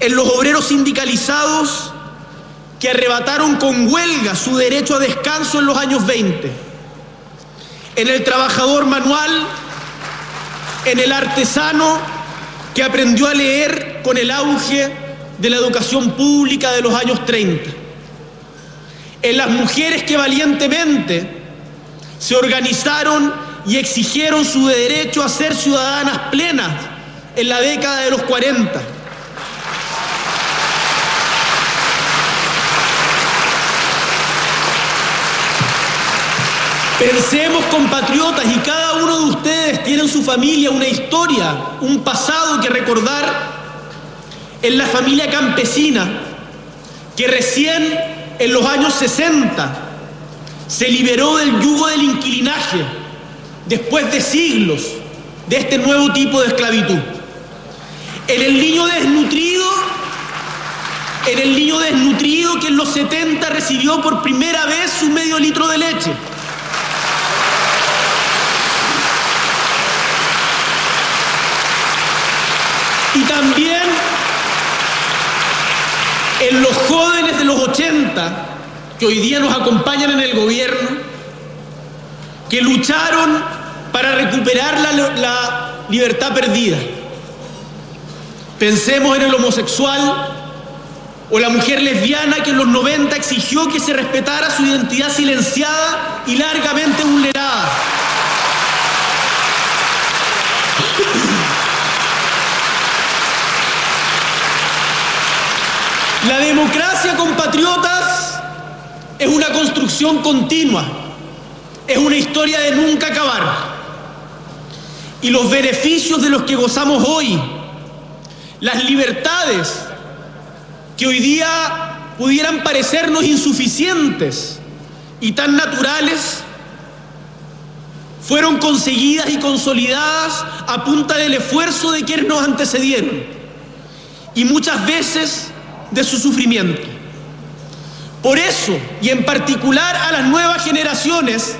[SPEAKER 11] en los obreros sindicalizados que arrebataron con huelga su derecho a descanso en los años 20, en el trabajador manual en el artesano que aprendió a leer con el auge de la educación pública de los años 30, en las mujeres que valientemente se organizaron y exigieron su derecho a ser ciudadanas plenas en la década de los 40. Pensemos compatriotas y cada uno de ustedes tiene en su familia una historia, un pasado que recordar en la familia campesina que recién en los años 60 se liberó del yugo del inquilinaje después de siglos de este nuevo tipo de esclavitud. En el niño desnutrido, en el niño desnutrido que en los 70 recibió por primera vez su medio litro de leche. Y también en los jóvenes 80, que hoy día nos acompañan en el gobierno, que lucharon para recuperar la, la libertad perdida. Pensemos en el homosexual o la mujer lesbiana que en los 90 exigió que se respetara su identidad silenciada y largamente vulnerada. La democracia, compatriotas, es una construcción continua, es una historia de nunca acabar. Y los beneficios de los que gozamos hoy, las libertades que hoy día pudieran parecernos insuficientes y tan naturales, fueron conseguidas y consolidadas a punta del esfuerzo de quienes nos antecedieron. Y muchas veces de su sufrimiento. Por eso, y en particular a las nuevas generaciones,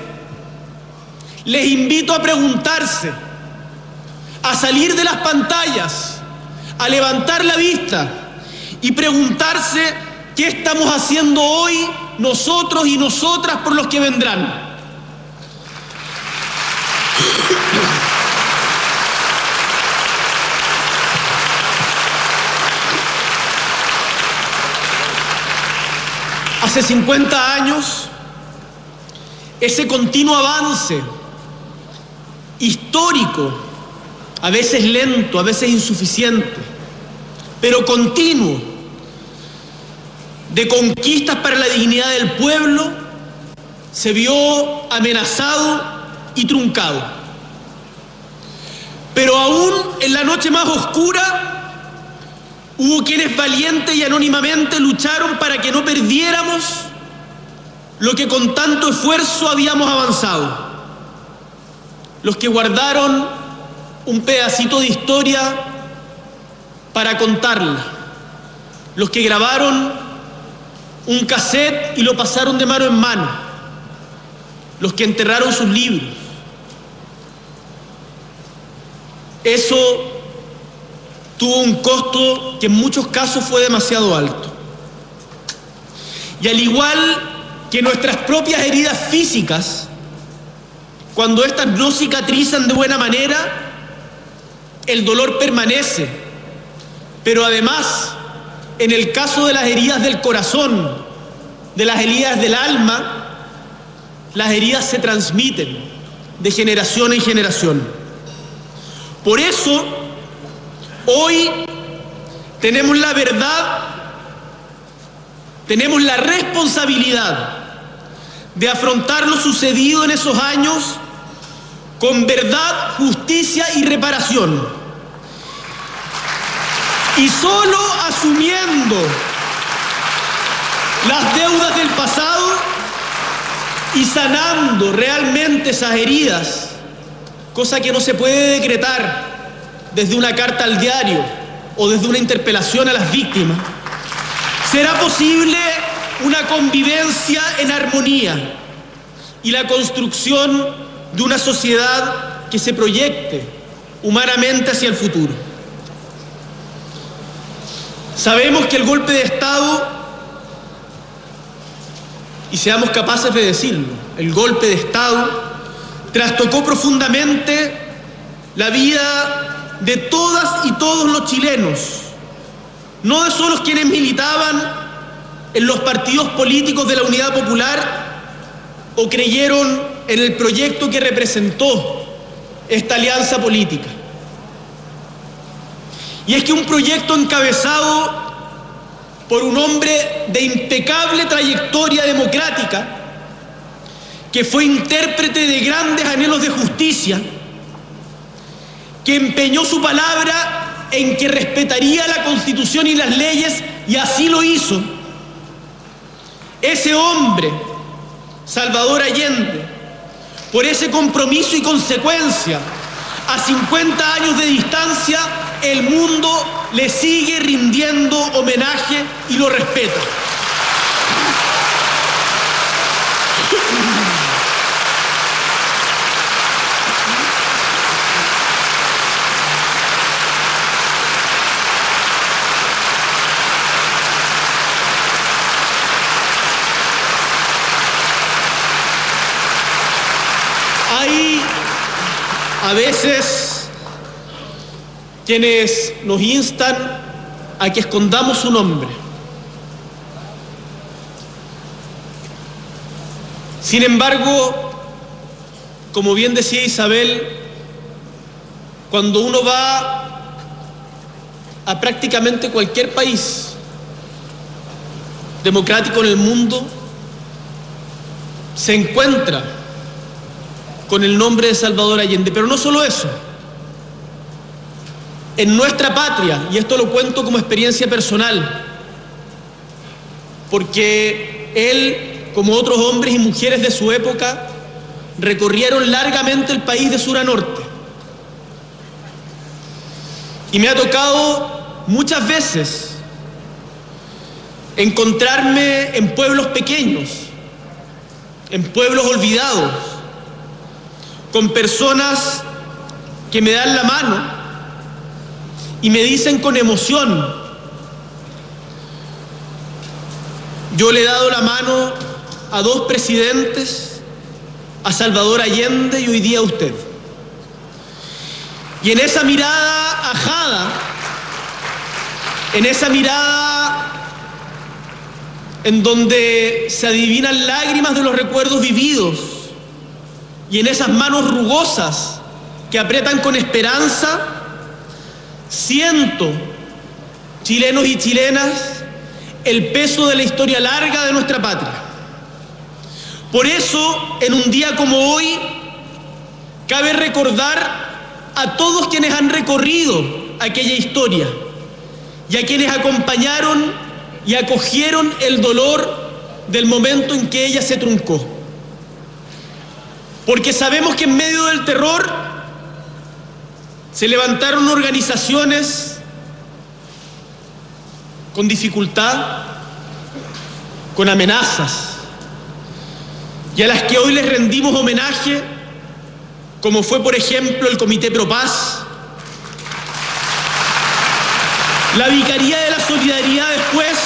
[SPEAKER 11] les invito a preguntarse, a salir de las pantallas, a levantar la vista y preguntarse qué estamos haciendo hoy nosotros y nosotras por los que vendrán. Hace 50 años, ese continuo avance histórico, a veces lento, a veces insuficiente, pero continuo, de conquistas para la dignidad del pueblo, se vio amenazado y truncado. Pero aún en la noche más oscura, Hubo quienes valiente y anónimamente lucharon para que no perdiéramos lo que con tanto esfuerzo habíamos avanzado. Los que guardaron un pedacito de historia para contarla. Los que grabaron un cassette y lo pasaron de mano en mano. Los que enterraron sus libros. Eso tuvo un costo que en muchos casos fue demasiado alto. Y al igual que nuestras propias heridas físicas, cuando éstas no cicatrizan de buena manera, el dolor permanece. Pero además, en el caso de las heridas del corazón, de las heridas del alma, las heridas se transmiten de generación en generación. Por eso, hoy tenemos la verdad, tenemos la responsabilidad de afrontar lo sucedido en esos años con verdad, justicia y reparación. Y solo asumiendo las deudas del pasado y sanando realmente esas heridas, cosa que no se puede decretar desde una carta al diario o desde una interpelación a las víctimas, será posible una convivencia en armonía y la construcción de una sociedad que se proyecte humanamente hacia el futuro. Sabemos que el golpe de Estado, y seamos capaces de decirlo, el golpe de Estado trastocó profundamente la vida de todas y todos los chilenos, no de solo quienes militaban en los partidos políticos de la Unidad Popular o creyeron en el proyecto que representó esta alianza política. Y es que un proyecto encabezado por un hombre de impecable trayectoria democrática, que fue intérprete de grandes anhelos de justicia, que empeñó su palabra en que respetaría la constitución y las leyes, y así lo hizo. Ese hombre, Salvador Allende, por ese compromiso y consecuencia, a 50 años de distancia, el mundo le sigue rindiendo homenaje y lo respeta. A veces quienes nos instan a que escondamos su nombre. Sin embargo, como bien decía Isabel, cuando uno va a prácticamente cualquier país democrático en el mundo, se encuentra con el nombre de Salvador Allende. Pero no solo eso. En nuestra patria, y esto lo cuento como experiencia personal, porque él, como otros hombres y mujeres de su época, recorrieron largamente el país de sur a norte. Y me ha tocado muchas veces encontrarme en pueblos pequeños, en pueblos olvidados, con personas que me dan la mano y me dicen con emoción, yo le he dado la mano a dos presidentes, a Salvador Allende y hoy día a usted. Y en esa mirada ajada, en esa mirada en donde se adivinan lágrimas de los recuerdos vividos, y en esas manos rugosas que aprietan con esperanza, siento, chilenos y chilenas, el peso de la historia larga de nuestra patria. Por eso, en un día como hoy, cabe recordar a todos quienes han recorrido aquella historia y a quienes acompañaron y acogieron el dolor del momento en que ella se truncó. Porque sabemos que en medio del terror se levantaron organizaciones con dificultad, con amenazas, y a las que hoy les rendimos homenaje, como fue por ejemplo el Comité Pro Paz, la Vicaría de la Solidaridad después,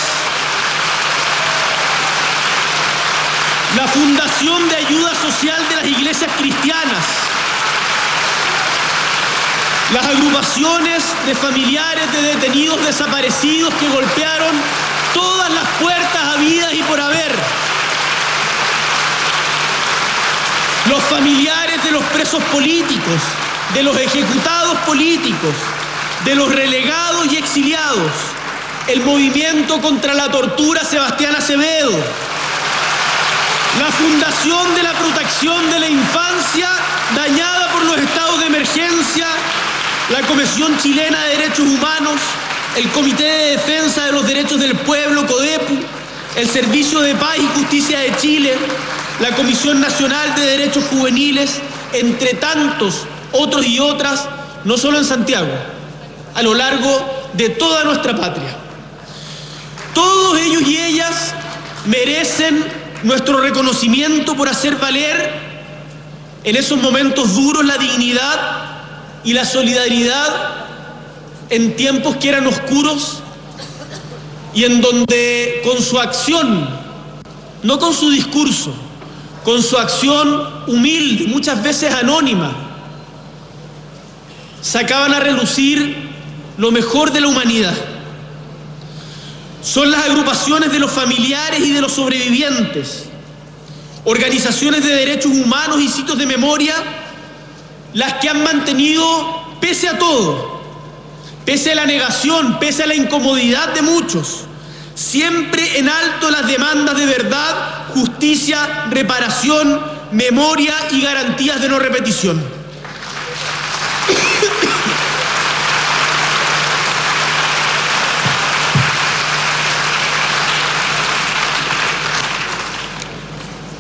[SPEAKER 11] la Fundación de Ayuda Social de las Iglesias Cristianas, las agrupaciones de familiares de detenidos desaparecidos que golpearon todas las puertas habidas y por haber. Los familiares de los presos políticos, de los ejecutados políticos, de los relegados y exiliados, el movimiento contra la tortura Sebastián Acevedo, la Fundación de la Protección de la Infancia dañada por los estados de emergencia, la Comisión Chilena de Derechos Humanos, el Comité de Defensa de los Derechos del Pueblo, CODEPU, el Servicio de Paz y Justicia de Chile, la Comisión Nacional de Derechos Juveniles, entre tantos otros y otras, no solo en Santiago, a lo largo de toda nuestra patria. Todos ellos y ellas merecen nuestro reconocimiento por hacer valer en esos momentos duros la dignidad y la solidaridad en tiempos que eran oscuros y en donde con su acción, no con su discurso, con su acción humilde, muchas veces anónima, sacaban a relucir lo mejor de la humanidad. Son las agrupaciones de los familiares y de los sobrevivientes, organizaciones de derechos humanos y sitios de memoria, las que han mantenido, pese a todo, pese a la negación, pese a la incomodidad de muchos, siempre en alto las demandas de verdad, justicia, reparación, memoria y garantías de no repetición.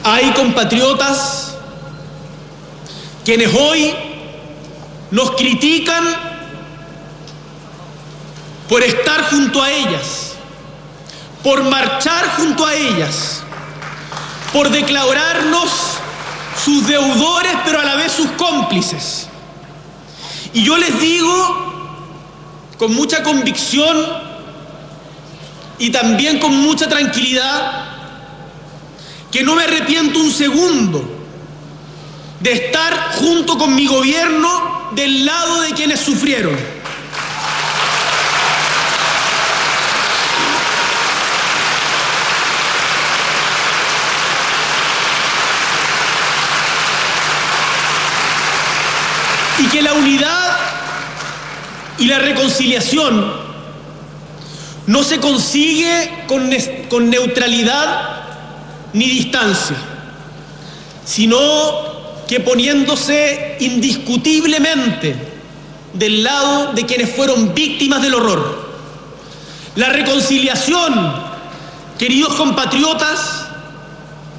[SPEAKER 11] Hay compatriotas quienes hoy nos critican por estar junto a ellas, por marchar junto a ellas, por declararnos sus deudores pero a la vez sus cómplices. Y yo les digo con mucha convicción y también con mucha tranquilidad que no me arrepiento un segundo de estar junto con mi gobierno del lado de quienes sufrieron. Y que la unidad y la reconciliación no se consigue con, con neutralidad ni distancia, sino que poniéndose indiscutiblemente del lado de quienes fueron víctimas del horror. La reconciliación, queridos compatriotas,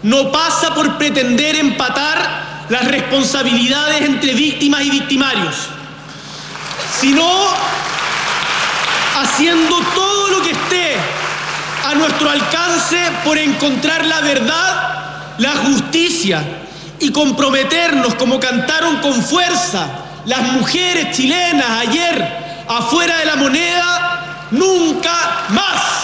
[SPEAKER 11] no pasa por pretender empatar las responsabilidades entre víctimas y victimarios, sino haciendo todo lo que esté a nuestro alcance por encontrar la verdad, la justicia y comprometernos como cantaron con fuerza las mujeres chilenas ayer afuera de la moneda, nunca más.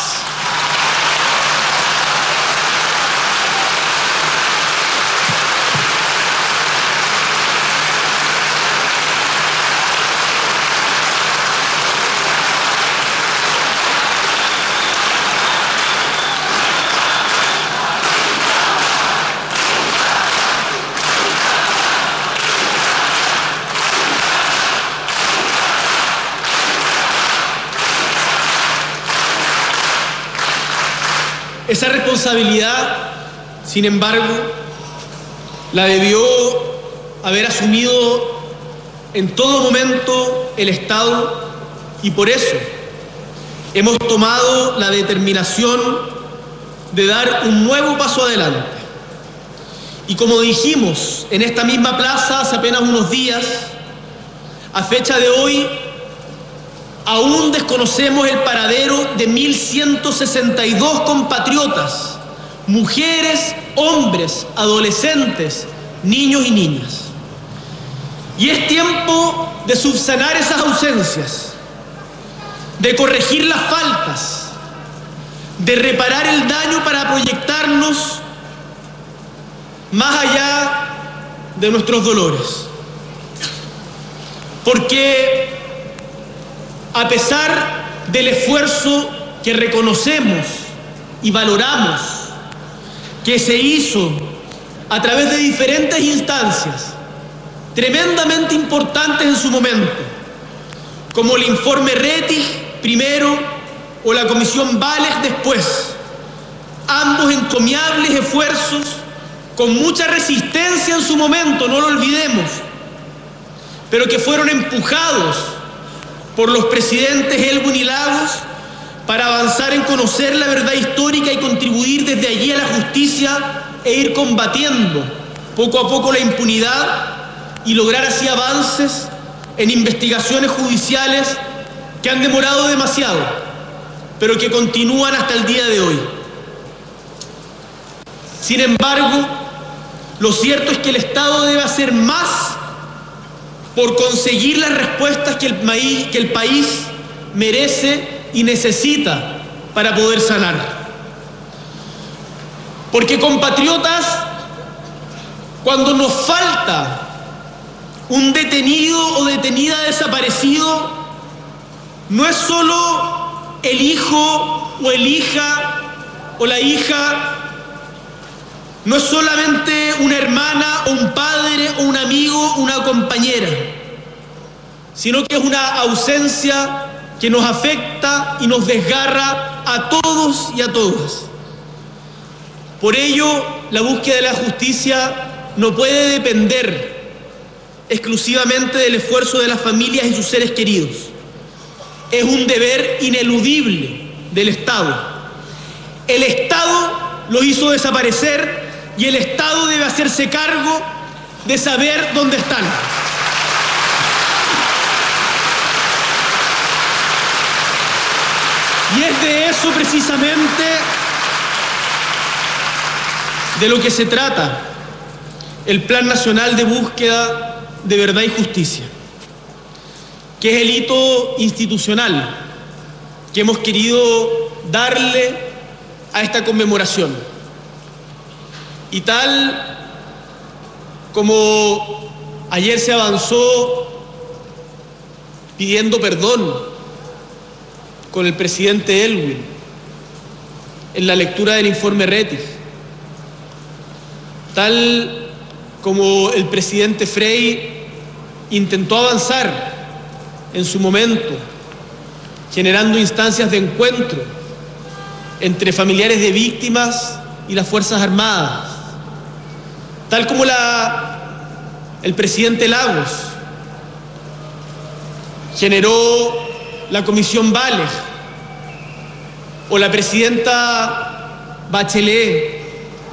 [SPEAKER 11] Esa responsabilidad, sin embargo, la debió haber asumido en todo momento el Estado y por eso hemos tomado la determinación de dar un nuevo paso adelante. Y como dijimos en esta misma plaza hace apenas unos días, a fecha de hoy aún desconocemos el paradero de 1.162 compatriotas, mujeres, hombres, adolescentes, niños y niñas. Y es tiempo de subsanar esas ausencias, de corregir las faltas, de reparar el daño para proyectarnos más allá de nuestros dolores. Porque a pesar del esfuerzo que reconocemos y valoramos que se hizo a través de diferentes instancias tremendamente importantes en su momento, como el informe Rettig primero o la comisión Vales después, ambos encomiables esfuerzos con mucha resistencia en su momento, no lo olvidemos, pero que fueron empujados por los presidentes Elbun y Lagos para avanzar en conocer la verdad histórica y contribuir desde allí a la justicia e ir combatiendo poco a poco la impunidad y lograr así avances en investigaciones judiciales que han demorado demasiado, pero que continúan hasta el día de hoy. Sin embargo, lo cierto es que el Estado debe hacer más por conseguir las respuestas que el, país, merece y necesita para poder sanar. Porque compatriotas, cuando nos falta un detenido o detenida desaparecido, no es solo el hijo o el hija o la hija no es solamente una hermana un padre un amigo, una compañera, sino que es una ausencia que nos afecta y nos desgarra a todos y a todas. Por ello, la búsqueda de la justicia no puede depender exclusivamente del esfuerzo de las familias y sus seres queridos. Es un deber ineludible del Estado. El Estado lo hizo desaparecer y el Estado debe hacerse cargo de saber dónde están. Y es de eso precisamente de lo que se trata el Plan Nacional de Búsqueda de Verdad y Justicia, que es el hito institucional que hemos querido darle a esta conmemoración. Y tal como ayer se avanzó pidiendo perdón con el presidente Elwin en la lectura del informe Rettig, tal como el presidente Frey intentó avanzar en su momento, generando instancias de encuentro entre familiares de víctimas y las Fuerzas Armadas, tal como el presidente Lagos generó la comisión Vales o la presidenta Bachelet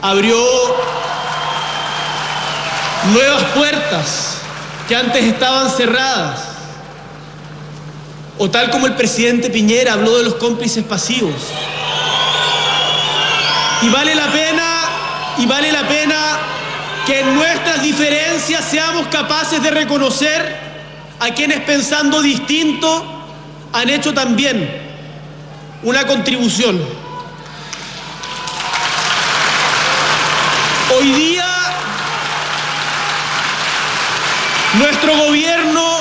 [SPEAKER 11] abrió nuevas puertas que antes estaban cerradas, o tal como el presidente Piñera habló de los cómplices pasivos. Y vale la pena, y vale la pena que en nuestras diferencias seamos capaces de reconocer a quienes pensando distinto han hecho también una contribución. Hoy día nuestro gobierno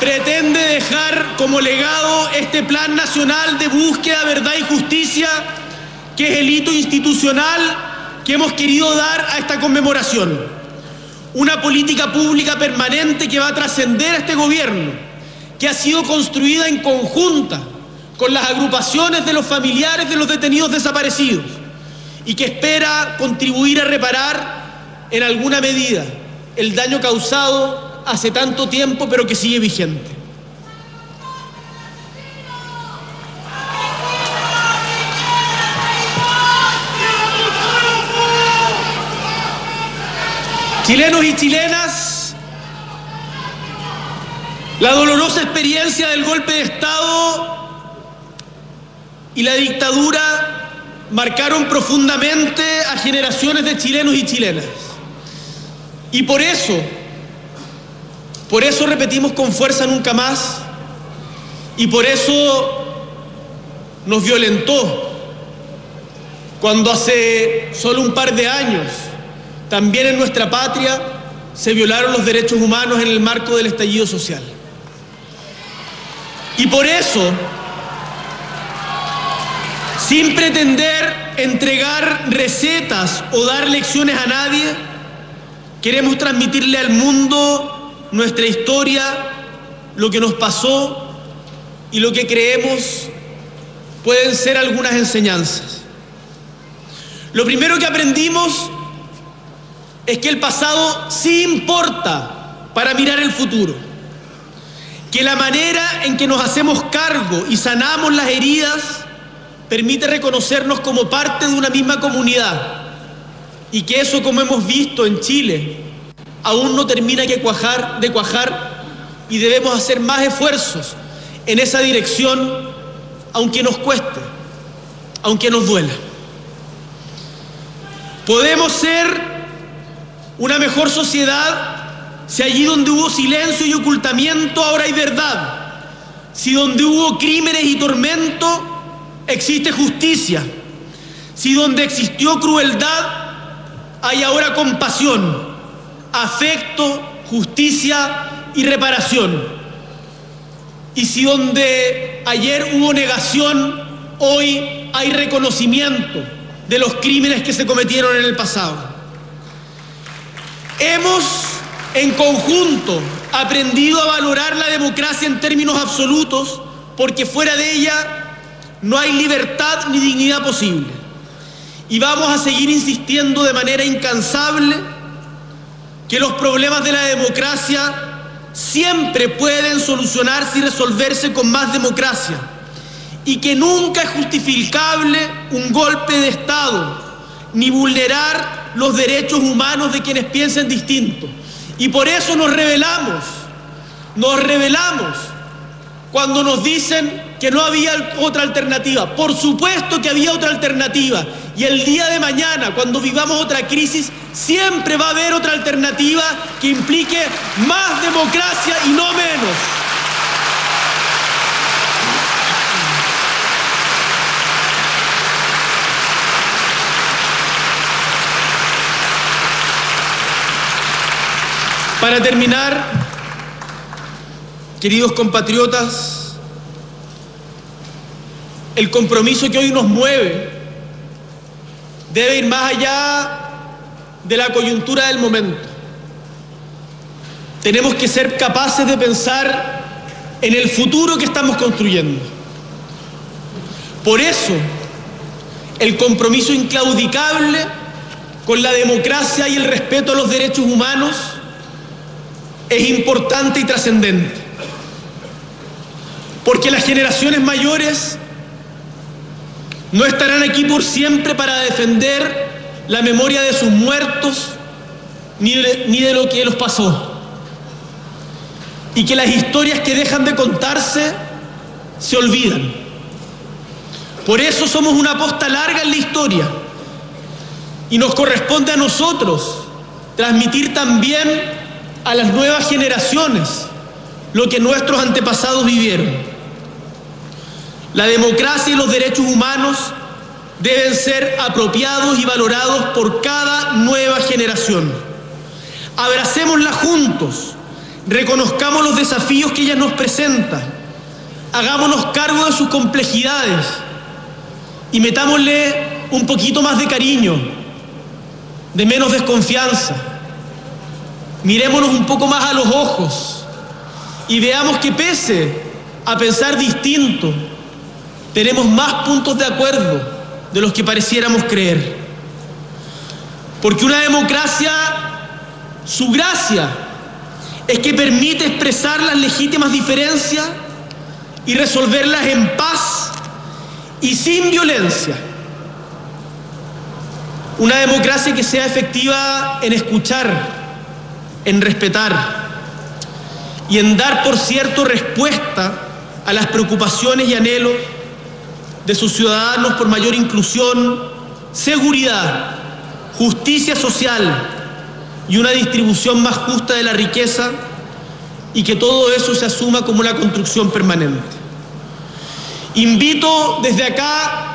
[SPEAKER 11] pretende dejar como legado este Plan Nacional de Búsqueda, Verdad y Justicia, que es el hito institucional que hemos querido dar a esta conmemoración. Una política pública permanente que va a trascender a este gobierno, que ha sido construida en conjunta con las agrupaciones de los familiares de los detenidos desaparecidos y que espera contribuir a reparar en alguna medida el daño causado hace tanto tiempo pero que sigue vigente. Chilenos y chilenas, la dolorosa experiencia del golpe de Estado y la dictadura marcaron profundamente a generaciones de chilenos y chilenas. Y por eso, por eso repetimos con fuerza nunca más y por eso nos violentó cuando hace solo un par de años también en nuestra patria se violaron los derechos humanos en el marco del estallido social. Y por eso, sin pretender entregar recetas o dar lecciones a nadie, queremos transmitirle al mundo nuestra historia, lo que nos pasó y lo que creemos pueden ser algunas enseñanzas. Lo primero que aprendimos es que el pasado sí importa para mirar el futuro. Que la manera en que nos hacemos cargo y sanamos las heridas permite reconocernos como parte de una misma comunidad. Y que eso, como hemos visto en Chile, aún no termina que cuajar, de cuajar y debemos hacer más esfuerzos en esa dirección, aunque nos cueste, aunque nos duela. Podemos ser una mejor sociedad si allí donde hubo silencio y ocultamiento ahora hay verdad. Si donde hubo crímenes y tormento existe justicia. Si donde existió crueldad hay ahora compasión, afecto, justicia y reparación. Y si donde ayer hubo negación, hoy hay reconocimiento de los crímenes que se cometieron en el pasado. Hemos en conjunto aprendido a valorar la democracia en términos absolutos porque fuera de ella no hay libertad ni dignidad posible. Y vamos a seguir insistiendo de manera incansable que los problemas de la democracia siempre pueden solucionarse y resolverse con más democracia y que nunca es justificable un golpe de Estado ni vulnerar los derechos humanos de quienes piensen distinto. Y por eso nos revelamos, nos revelamos cuando nos dicen que no había otra alternativa. Por supuesto que había otra alternativa. Y el día de mañana, cuando vivamos otra crisis, siempre va a haber otra alternativa que implique más democracia y no menos. Para terminar, queridos compatriotas, el compromiso que hoy nos mueve debe ir más allá de la coyuntura del momento. Tenemos que ser capaces de pensar en el futuro que estamos construyendo. Por eso, el compromiso inclaudicable con la democracia y el respeto a los derechos humanos es importante y trascendente. Porque las generaciones mayores no estarán aquí por siempre para defender la memoria de sus muertos ni de, lo que los pasó. Y que las historias que dejan de contarse se olvidan. Por eso somos una posta larga en la historia. Y nos corresponde a nosotros transmitir también a las nuevas generaciones lo que nuestros antepasados vivieron. La democracia y los derechos humanos deben ser apropiados y valorados por cada nueva generación. Abracémosla juntos, reconozcamos los desafíos que ella nos presenta, hagámonos cargo de sus complejidades y metámosle un poquito más de cariño, de menos desconfianza Mirémonos un poco más a los ojos y veamos que pese a pensar distinto, tenemos más puntos de acuerdo de los que pareciéramos creer. Porque una democracia, su gracia, es que permite expresar las legítimas diferencias y resolverlas en paz y sin violencia. Una democracia que sea efectiva en escuchar en respetar y en dar, por cierto, respuesta a las preocupaciones y anhelos de sus ciudadanos por mayor inclusión, seguridad, justicia social y una distribución más justa de la riqueza y que todo eso se asuma como una construcción permanente. Invito desde acá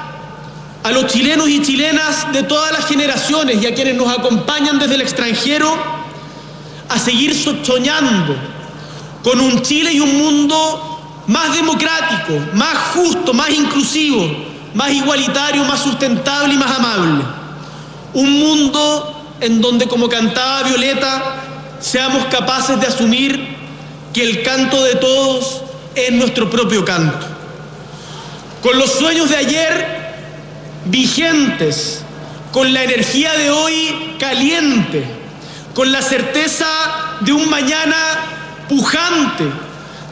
[SPEAKER 11] a los chilenos y chilenas de todas las generaciones y a quienes nos acompañan desde el extranjero a seguir soñando con un Chile y un mundo más democrático, más justo, más inclusivo, más igualitario, más sustentable y más amable. Un mundo en donde, como cantaba Violeta, seamos capaces de asumir que el canto de todos es nuestro propio canto. Con los sueños de ayer vigentes, con la energía de hoy caliente, con la certeza de un mañana pujante,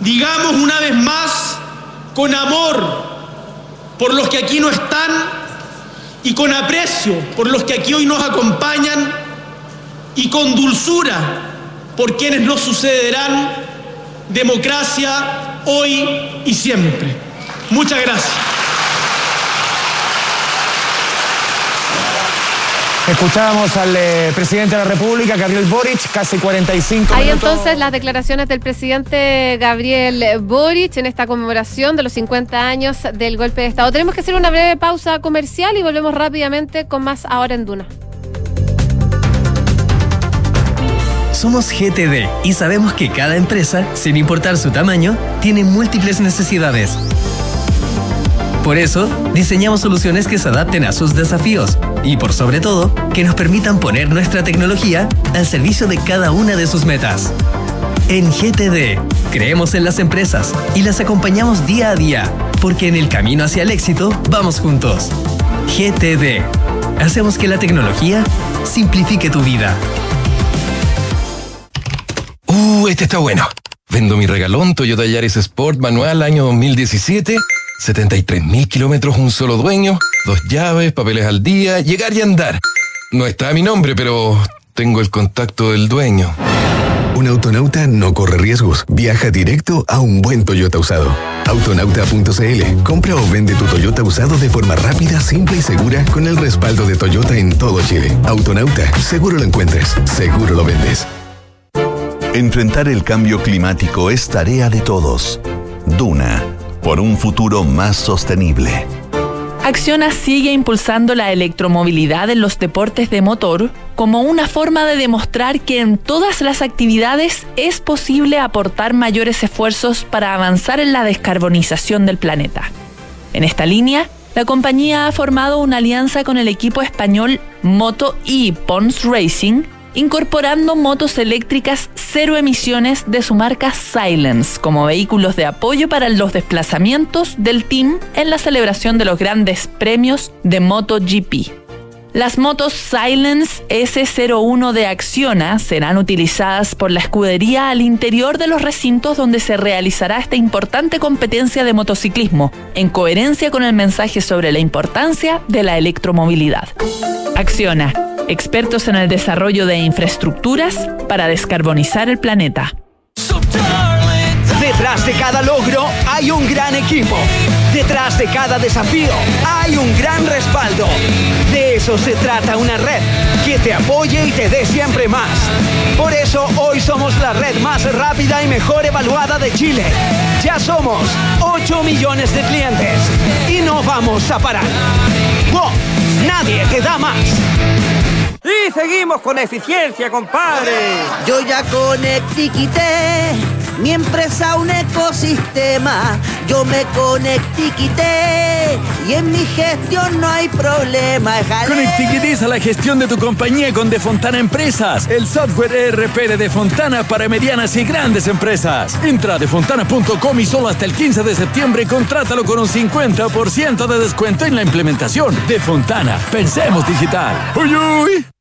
[SPEAKER 11] digamos una vez más, con amor por los que aquí no están y con aprecio por los que aquí hoy nos acompañan y con dulzura por quienes nos sucederán, democracia hoy y siempre. Muchas gracias.
[SPEAKER 12] Escuchábamos al eh, presidente de la República, Gabriel Boric, casi 45
[SPEAKER 2] Ahí
[SPEAKER 12] minutos.
[SPEAKER 2] entonces las declaraciones del presidente Gabriel Boric en esta conmemoración de los 50 años del golpe de Estado. Tenemos que hacer una breve pausa comercial y volvemos rápidamente con más ahora en Duna.
[SPEAKER 13] Somos GTD y sabemos que cada empresa, sin importar su tamaño, tiene múltiples necesidades. Por eso, diseñamos soluciones que se adapten a sus desafíos y, por sobre todo, que nos permitan poner nuestra tecnología al servicio de cada una de sus metas. En GTD, creemos en las empresas y las acompañamos día a día, porque en el camino hacia el éxito vamos juntos. GTD. Hacemos que la tecnología simplifique tu vida.
[SPEAKER 14] Uh, este está bueno. Vendo mi regalón Toyota Yaris Sport manual año 2017. 73 mil kilómetros, un solo dueño, dos llaves, papeles al día, llegar y andar. No está a mi nombre, pero tengo el contacto del dueño.
[SPEAKER 15] Un autonauta no corre riesgos. Viaja directo a un buen Toyota usado. Autonauta.cl. Compra o vende tu Toyota usado de forma rápida, simple y segura con el respaldo de Toyota en todo Chile. Autonauta. Seguro lo encuentres. Seguro lo vendes.
[SPEAKER 1] Enfrentar el cambio climático es tarea de todos. Duna, por un futuro más sostenible.
[SPEAKER 16] Acciona sigue impulsando la electromovilidad en los deportes de motor como una forma de demostrar que en todas las actividades es posible aportar mayores esfuerzos para avanzar en la descarbonización del planeta. En esta línea, la compañía ha formado una alianza con el equipo español Moto E Pons Racing incorporando motos eléctricas cero emisiones de su marca Silence como vehículos de apoyo para los desplazamientos del team en la celebración de los grandes premios de MotoGP. Las motos Silence S01 de Acciona serán utilizadas por la escudería al interior de los recintos donde se realizará esta importante competencia de motociclismo, en coherencia con el mensaje sobre la importancia de la electromovilidad. Acciona expertos en el desarrollo de infraestructuras para descarbonizar el planeta.
[SPEAKER 17] Detrás de cada logro hay un gran equipo. Detrás de cada desafío hay un gran respaldo. De eso se trata una red que te apoye y te dé siempre más. Por eso hoy somos la red más rápida y mejor evaluada de Chile. Ya somos 8 millones de clientes y no vamos a parar. ¡Wow! Nadie te da más.
[SPEAKER 18] Y seguimos con eficiencia, compadre.
[SPEAKER 19] Yo ya conectiquité mi empresa un ecosistema. Yo me conectiquité y en mi gestión no hay problema.
[SPEAKER 20] Conectiquitiza la gestión de tu compañía con Defontana Empresas, el software ERP de Defontana para medianas y grandes empresas. Entra a defontana.com y solo hasta el 15 de septiembre contrátalo con un 50% de descuento en la implementación. Defontana, pensemos digital. ¡Uy, uy!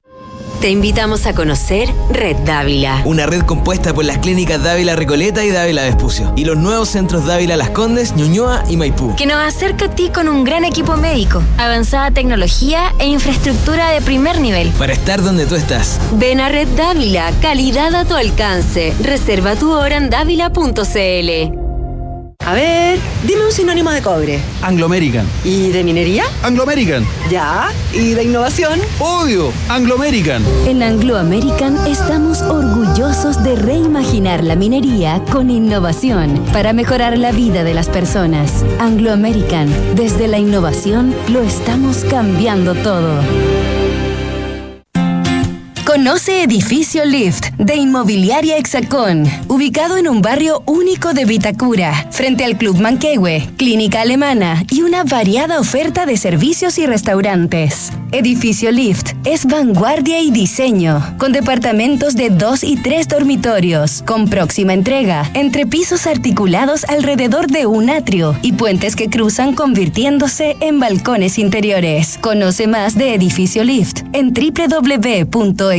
[SPEAKER 21] Te invitamos a conocer Red Dávila.
[SPEAKER 22] Una red compuesta por las clínicas Dávila Recoleta y Dávila Vespucio. Y los nuevos centros Dávila Las Condes, Ñuñoa y Maipú.
[SPEAKER 21] Que nos acerca a ti con un gran equipo médico, avanzada tecnología e infraestructura de primer nivel.
[SPEAKER 22] Para estar donde tú estás.
[SPEAKER 21] Ven a Red Dávila, calidad a tu alcance. Reserva tu hora en dávila.cl.
[SPEAKER 23] A ver, dime un sinónimo de cobre.
[SPEAKER 24] Anglo American.
[SPEAKER 23] ¿Y de minería?
[SPEAKER 24] Anglo American.
[SPEAKER 23] Ya. ¿Y de innovación?
[SPEAKER 24] Obvio, Anglo American.
[SPEAKER 25] En Anglo American estamos orgullosos de reimaginar la minería con innovación para mejorar la vida de las personas. Anglo American, desde la innovación lo estamos cambiando todo. Conoce Edificio Lift de Inmobiliaria Hexacón, ubicado en un barrio único de Vitacura, frente al Club Manquehue, clínica alemana y una variada oferta de servicios y restaurantes. Edificio Lift es vanguardia y diseño, con departamentos de dos y tres dormitorios, con próxima entrega, entre pisos articulados alrededor de un atrio y puentes que cruzan convirtiéndose en balcones interiores. Conoce más de Edificio Lift en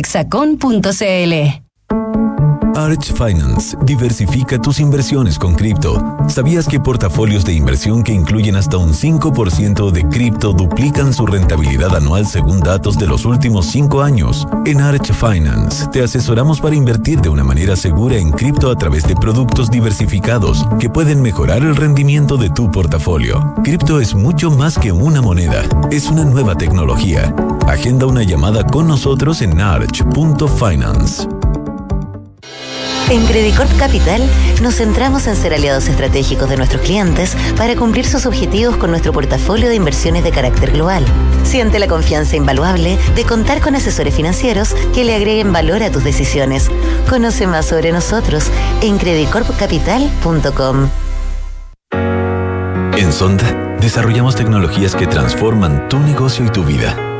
[SPEAKER 25] www.hexacon.cl.
[SPEAKER 26] Arch Finance diversifica tus inversiones con cripto. ¿Sabías que portafolios de inversión que incluyen hasta un 5% de cripto duplican su rentabilidad anual según datos de los últimos 5 años? En Arch Finance te asesoramos para invertir de una manera segura en cripto a través de productos diversificados que pueden mejorar el rendimiento de tu portafolio. Cripto es mucho más que una moneda, es una nueva tecnología. Agenda una llamada con nosotros en arch.finance.
[SPEAKER 27] En Credicorp Capital nos centramos en ser aliados estratégicos de nuestros clientes para cumplir sus objetivos con nuestro portafolio de inversiones de carácter global. Siente la confianza invaluable de contar con asesores financieros que le agreguen valor a tus decisiones. Conoce más sobre nosotros en credicorpcapital.com.
[SPEAKER 26] En Sonda desarrollamos tecnologías que transforman tu negocio y tu vida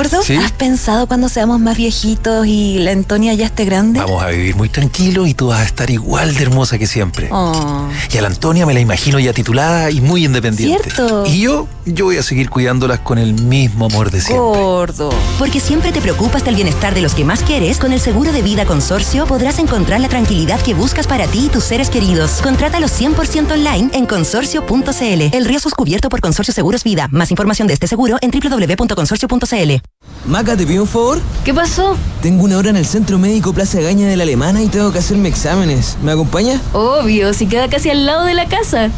[SPEAKER 28] Gordo, ¿has pensado cuando seamos más viejitos y la Antonia ya esté grande?
[SPEAKER 29] Vamos a vivir muy tranquilo y tú vas a estar igual de hermosa que siempre.
[SPEAKER 28] Oh.
[SPEAKER 29] Y a la Antonia me la imagino ya titulada y muy independiente.
[SPEAKER 28] ¿Cierto?
[SPEAKER 29] Y yo, yo voy a seguir cuidándolas con el mismo amor de siempre.
[SPEAKER 28] Gordo.
[SPEAKER 30] Porque siempre te preocupas del bienestar de los que más quieres, con el seguro de vida consorcio podrás encontrar la tranquilidad que buscas para ti y tus seres queridos. Contrátalo 100% online en consorcio.cl. El riesgo es cubierto por Consorcio Seguros Vida. Más información de este seguro en www.consorcio.cl.
[SPEAKER 22] Maca, ¿te pido un favor?
[SPEAKER 28] ¿Qué pasó?
[SPEAKER 22] Tengo una hora en el Centro Médico Plaza Gaña de la Alemana y tengo que hacerme exámenes. ¿Me acompaña?
[SPEAKER 28] Obvio, si queda casi al lado de la casa.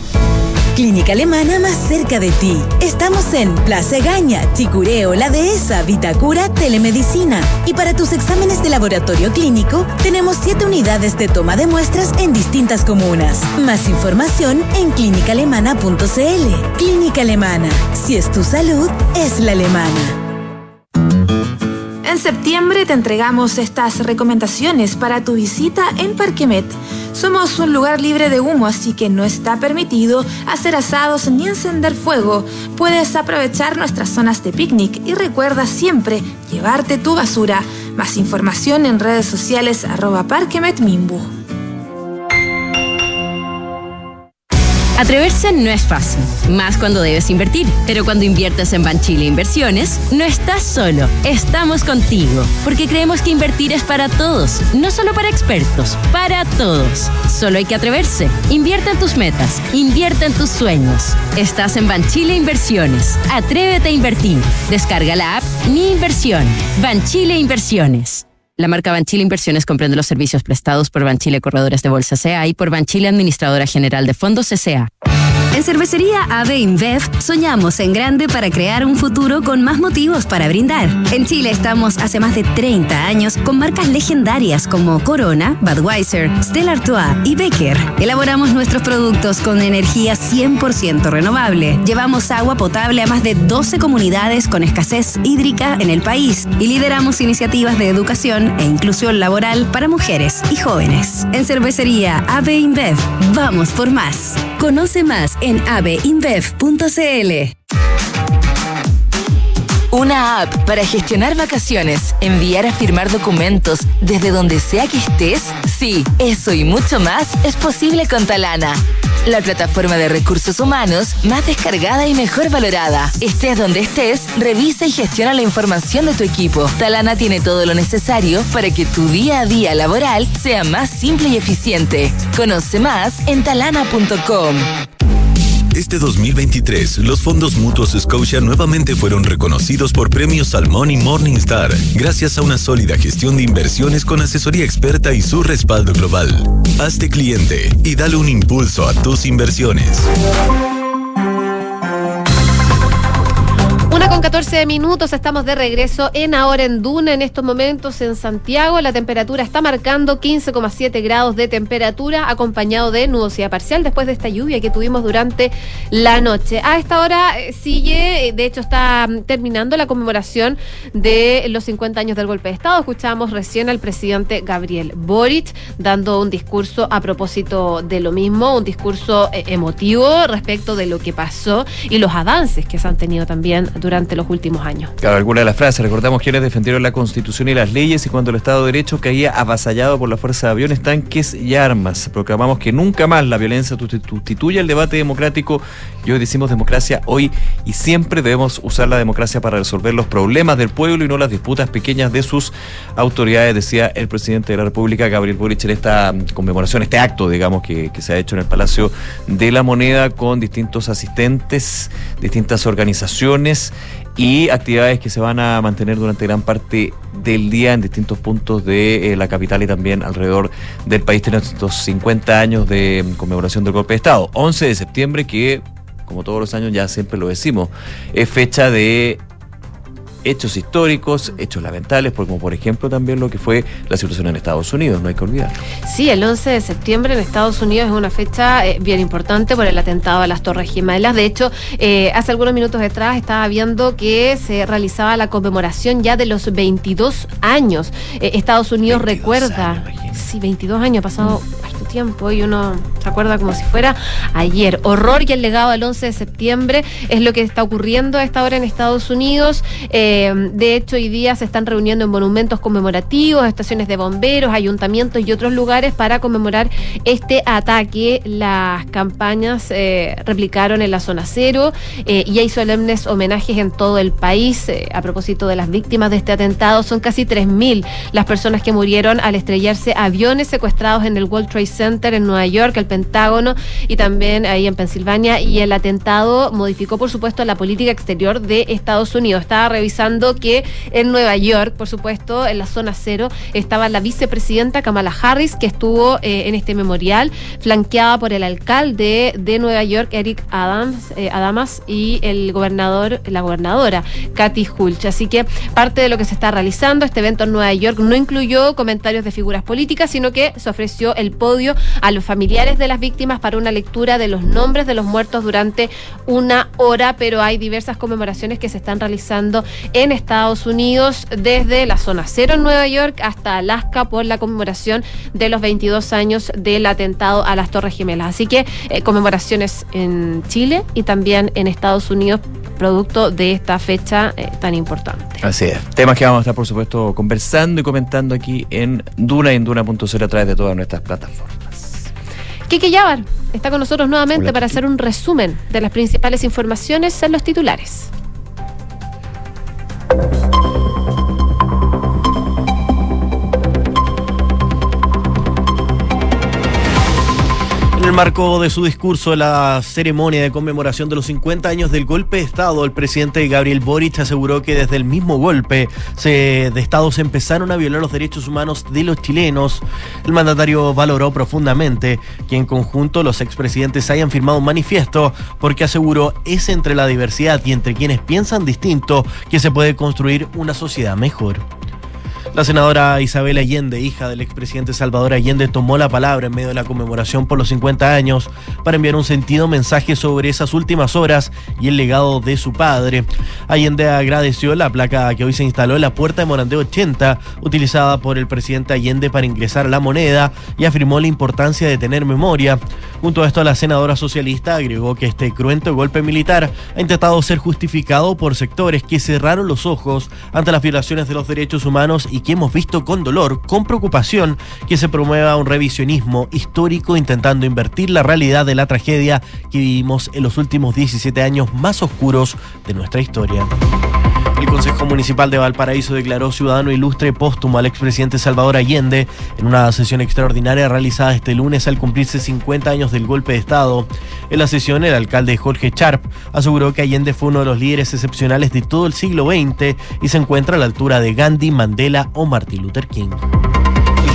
[SPEAKER 31] Clínica Alemana más cerca de ti. Estamos en Plaza Gaña, Chicureo, La Dehesa, Vitacura, Telemedicina. Y para tus exámenes de laboratorio clínico, tenemos siete unidades de toma de muestras en distintas comunas. Más información en clínicaalemana.cl. Clínica Alemana. Si es tu salud, es la alemana.
[SPEAKER 32] En septiembre te entregamos estas recomendaciones para tu visita en Parquemet. Somos un lugar libre de humo, así que no está permitido hacer asados ni encender fuego. Puedes aprovechar nuestras zonas de picnic y recuerda siempre llevarte tu basura. Más información en redes sociales arroba parquemetmimbu.
[SPEAKER 33] Atreverse no es fácil, más cuando debes invertir. Pero cuando inviertes en Banchile Inversiones, no estás solo, estamos contigo. Porque creemos que invertir es para todos, no solo para expertos, para todos. Solo hay que atreverse. Invierte en tus metas, invierte en tus sueños. Estás en Banchile Inversiones. Atrévete a invertir. Descarga la app Mi Inversión. Banchile Inversiones. La marca Banchile Inversiones comprende los servicios prestados por Banchile Corredores de Bolsa CA y por Banchile Administradora General de Fondos CA.
[SPEAKER 25] En Cervecería AB InBev soñamos en grande para crear un futuro con más motivos para brindar. En Chile estamos hace más de 30 años con marcas legendarias como Corona, Budweiser, Stella Artois y Becker. Elaboramos nuestros productos con energía 100% renovable. Llevamos agua potable a más de 12 comunidades con escasez hídrica en el país y lideramos iniciativas de educación e inclusión laboral para mujeres y jóvenes. En Cervecería AB InBev, vamos por más. Conoce más en abinbev.cl.
[SPEAKER 34] Una app para gestionar vacaciones, enviar a firmar documentos desde donde sea que estés. Sí, eso y mucho más es posible con Talana. La plataforma de recursos humanos más descargada y mejor valorada. Estés donde estés, revisa y gestiona la información de tu equipo. Talana tiene todo lo necesario para que tu día a día laboral sea más simple y eficiente. Conoce más en talana.com.
[SPEAKER 26] Este 2023, los fondos mutuos Scotia nuevamente fueron reconocidos por premios Salmón y Morningstar, gracias a una sólida gestión de inversiones con asesoría experta y su respaldo global. Hazte cliente y dale un impulso a tus inversiones.
[SPEAKER 6] 14 minutos, estamos de regreso en Ahora en Duna, en estos momentos en Santiago. La temperatura está marcando 15,7 grados de temperatura, acompañado de nubosidad parcial después de esta lluvia que tuvimos durante la noche. A esta hora eh, sigue, eh, de hecho está mm, terminando la conmemoración de los 50 años del golpe de Estado. Escuchamos recién al presidente Gabriel Boric dando un discurso a propósito de lo mismo, un discurso eh, emotivo respecto de lo que pasó y los avances que se han tenido también durante los últimos años.
[SPEAKER 7] Claro, alguna de las frases, recordamos quienes defendieron la Constitución y las leyes y cuando el Estado de Derecho caía avasallado por la fuerza de aviones, tanques y armas. Proclamamos que nunca más la violencia sustituye el debate democrático y hoy decimos democracia hoy y siempre debemos usar la democracia para resolver los problemas del pueblo y no las disputas pequeñas de sus autoridades, decía el presidente de la República, Gabriel Boric, en esta conmemoración, este acto, digamos, que, que se ha hecho en el Palacio de la Moneda con distintos asistentes, distintas organizaciones y actividades que se van a mantener durante gran parte del día en distintos puntos de eh, la capital y también alrededor del país. Tenemos estos 50 años de conmemoración del golpe de Estado. 11 de septiembre que, como todos los años ya siempre lo decimos, es fecha de hechos históricos, hechos lamentables, como por ejemplo también lo que fue la situación en Estados Unidos, no hay que olvidar.
[SPEAKER 6] Sí, el 11 de septiembre en Estados Unidos es una fecha eh, bien importante por el atentado a las Torres Gemelas. De hecho, eh, hace algunos minutos atrás estaba viendo que se realizaba la conmemoración ya de los 22 años. Eh, Estados Unidos recuerda... sí, 22 años, ha pasado tiempo y uno se acuerda como si fuera ayer. Horror y el legado al 11 de septiembre es lo que está ocurriendo a esta hora en Estados Unidos. de hecho, hoy día se están reuniendo en monumentos conmemorativos, estaciones de bomberos, ayuntamientos y otros lugares para conmemorar este ataque. Las campañas eh, replicaron en la zona cero eh, y hay solemnes homenajes en todo el país. Eh, a propósito de las víctimas de este atentado, son casi 3.000 las personas que murieron al estrellarse aviones secuestrados en el World Trade Center en Nueva York, el Pentágono y también ahí en Pensilvania. Y el atentado modificó, por supuesto, la política exterior de Estados Unidos. Estaba revisando que en Nueva York, por supuesto, en la zona cero, estaba la vicepresidenta Kamala Harris, que estuvo eh, en este memorial, flanqueada por el alcalde de Nueva York, Eric Adams, eh, Adamas, y el gobernador, la gobernadora, Kathy Hulch. Así que parte de lo que se está realizando, este evento en Nueva York no incluyó comentarios de figuras políticas, sino que se ofreció el podio a los familiares de las víctimas para una lectura de los nombres de los muertos durante una hora, pero hay diversas conmemoraciones que se están realizando en Estados Unidos, desde la zona cero en Nueva York hasta Alaska por la conmemoración de los 22 años del atentado a las Torres Gemelas. Así que eh, conmemoraciones en Chile y también en Estados Unidos producto de esta fecha eh, tan importante.
[SPEAKER 7] Así es. Temas que vamos a estar, por supuesto, conversando y comentando aquí en Duna y en Duna.0 a través de todas nuestras plataformas.
[SPEAKER 6] Kike Yavar está con nosotros nuevamente para hacer un resumen de las principales informaciones en los titulares.
[SPEAKER 5] El marco de su discurso la ceremonia de conmemoración de los 50 años del golpe de Estado, el presidente Gabriel Boric aseguró que desde el mismo golpe de Estado se empezaron a violar los derechos humanos de los chilenos. El mandatario valoró profundamente que en conjunto los expresidentes hayan firmado un manifiesto porque aseguró es entre la diversidad y entre quienes piensan distinto que se puede construir una sociedad mejor. La senadora Isabel Allende, hija del expresidente Salvador Allende, tomó la palabra en medio de la conmemoración por los 50 años para enviar un sentido mensaje sobre esas últimas horas y el legado de su padre. Allende agradeció la placa que hoy se instaló en la puerta de Morandé 80, utilizada por el presidente Allende para ingresar a la moneda, y afirmó la importancia de tener memoria. Junto a esto, la senadora socialista agregó que este cruento golpe militar ha intentado ser justificado por sectores que cerraron los ojos ante las violaciones de los derechos humanos y que hemos visto con dolor, con preocupación, que se promueva un revisionismo histórico intentando invertir la realidad de la tragedia que vivimos en los últimos 17 años más oscuros de nuestra historia. El Consejo Municipal de Valparaíso declaró ciudadano ilustre póstumo al expresidente Salvador Allende en una sesión extraordinaria realizada este lunes al cumplirse 50 años del golpe de Estado. En la sesión, el alcalde Jorge Charp aseguró que Allende fue uno de los líderes excepcionales de todo el siglo XX y se encuentra a la altura de Gandhi, Mandela o Martin Luther King.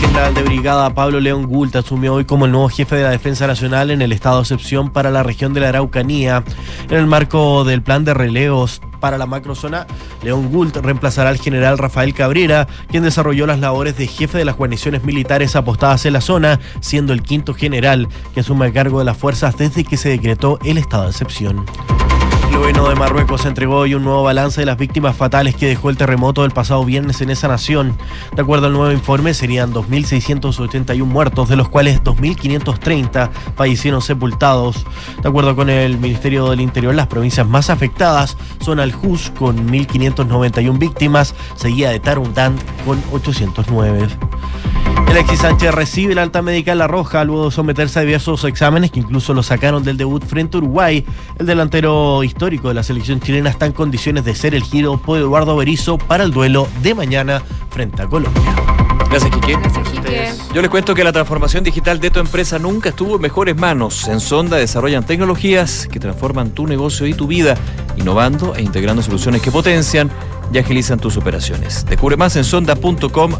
[SPEAKER 5] General de brigada Pablo León Gult asumió hoy como el nuevo jefe de la Defensa Nacional en el estado de excepción para la región de la Araucanía. En el marco del plan de relevos para la macrozona, León Gult reemplazará al general Rafael Cabrera, quien desarrolló las labores de jefe de las guarniciones militares apostadas en la zona, siendo el quinto general que asume el cargo de las fuerzas desde que se decretó el estado de excepción. Gobierno de Marruecos entregó hoy un nuevo balance de las víctimas fatales que dejó el terremoto del pasado viernes en esa nación. De acuerdo al nuevo informe, serían 2.681 muertos, de los cuales 2.530 fallecieron sepultados. De acuerdo con el Ministerio del Interior, las provincias más afectadas son Al-Juz con 1.591 víctimas, seguida de Tarundán con 809. Alexis Sánchez recibe la alta médica en La Roja luego de someterse a diversos exámenes que incluso lo sacaron del debut frente a Uruguay. El delantero histórico de la selección chilena está en condiciones de ser el giro por Eduardo Berizzo para el duelo de mañana frente a Colombia.
[SPEAKER 7] Gracias, Quique.
[SPEAKER 6] Gracias, Quique.
[SPEAKER 7] Yo les cuento que la transformación digital de tu empresa nunca estuvo en mejores manos. En Sonda desarrollan tecnologías que transforman tu negocio y tu vida, innovando e integrando soluciones que potencian y agilizan tus operaciones. Descubre más en sonda.com.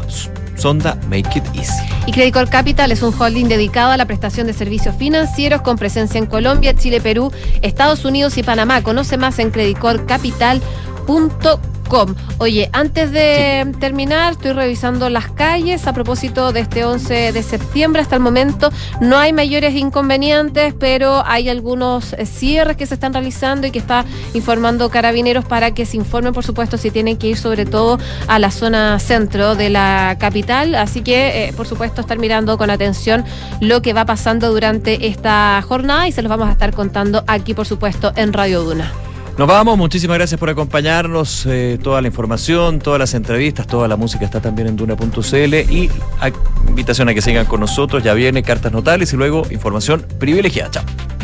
[SPEAKER 7] Sonda Make It Easy.
[SPEAKER 6] Y Credit Corp Capital es un holding dedicado a la prestación de servicios financieros con presencia en Colombia, Chile, Perú, Estados Unidos y Panamá. Conoce más en creditcorpcapital.com. Oye, antes de terminar, estoy revisando las calles a propósito de este 11 de septiembre. Hasta el momento no hay mayores inconvenientes, pero hay algunos eh, cierres que se están realizando y que está informando Carabineros para que se informen, por supuesto, si tienen que ir sobre todo a la zona centro de la capital. Así que, eh, por supuesto, estar mirando con atención lo que va pasando durante esta jornada y se los vamos a estar contando aquí, por supuesto, en Radio Duna.
[SPEAKER 7] Nos vamos, muchísimas gracias por acompañarnos. eh, toda la información, todas las entrevistas, toda la música está también en duna.cl y invitación a que sigan con nosotros. Ya viene cartas notables y luego información privilegiada. Chao.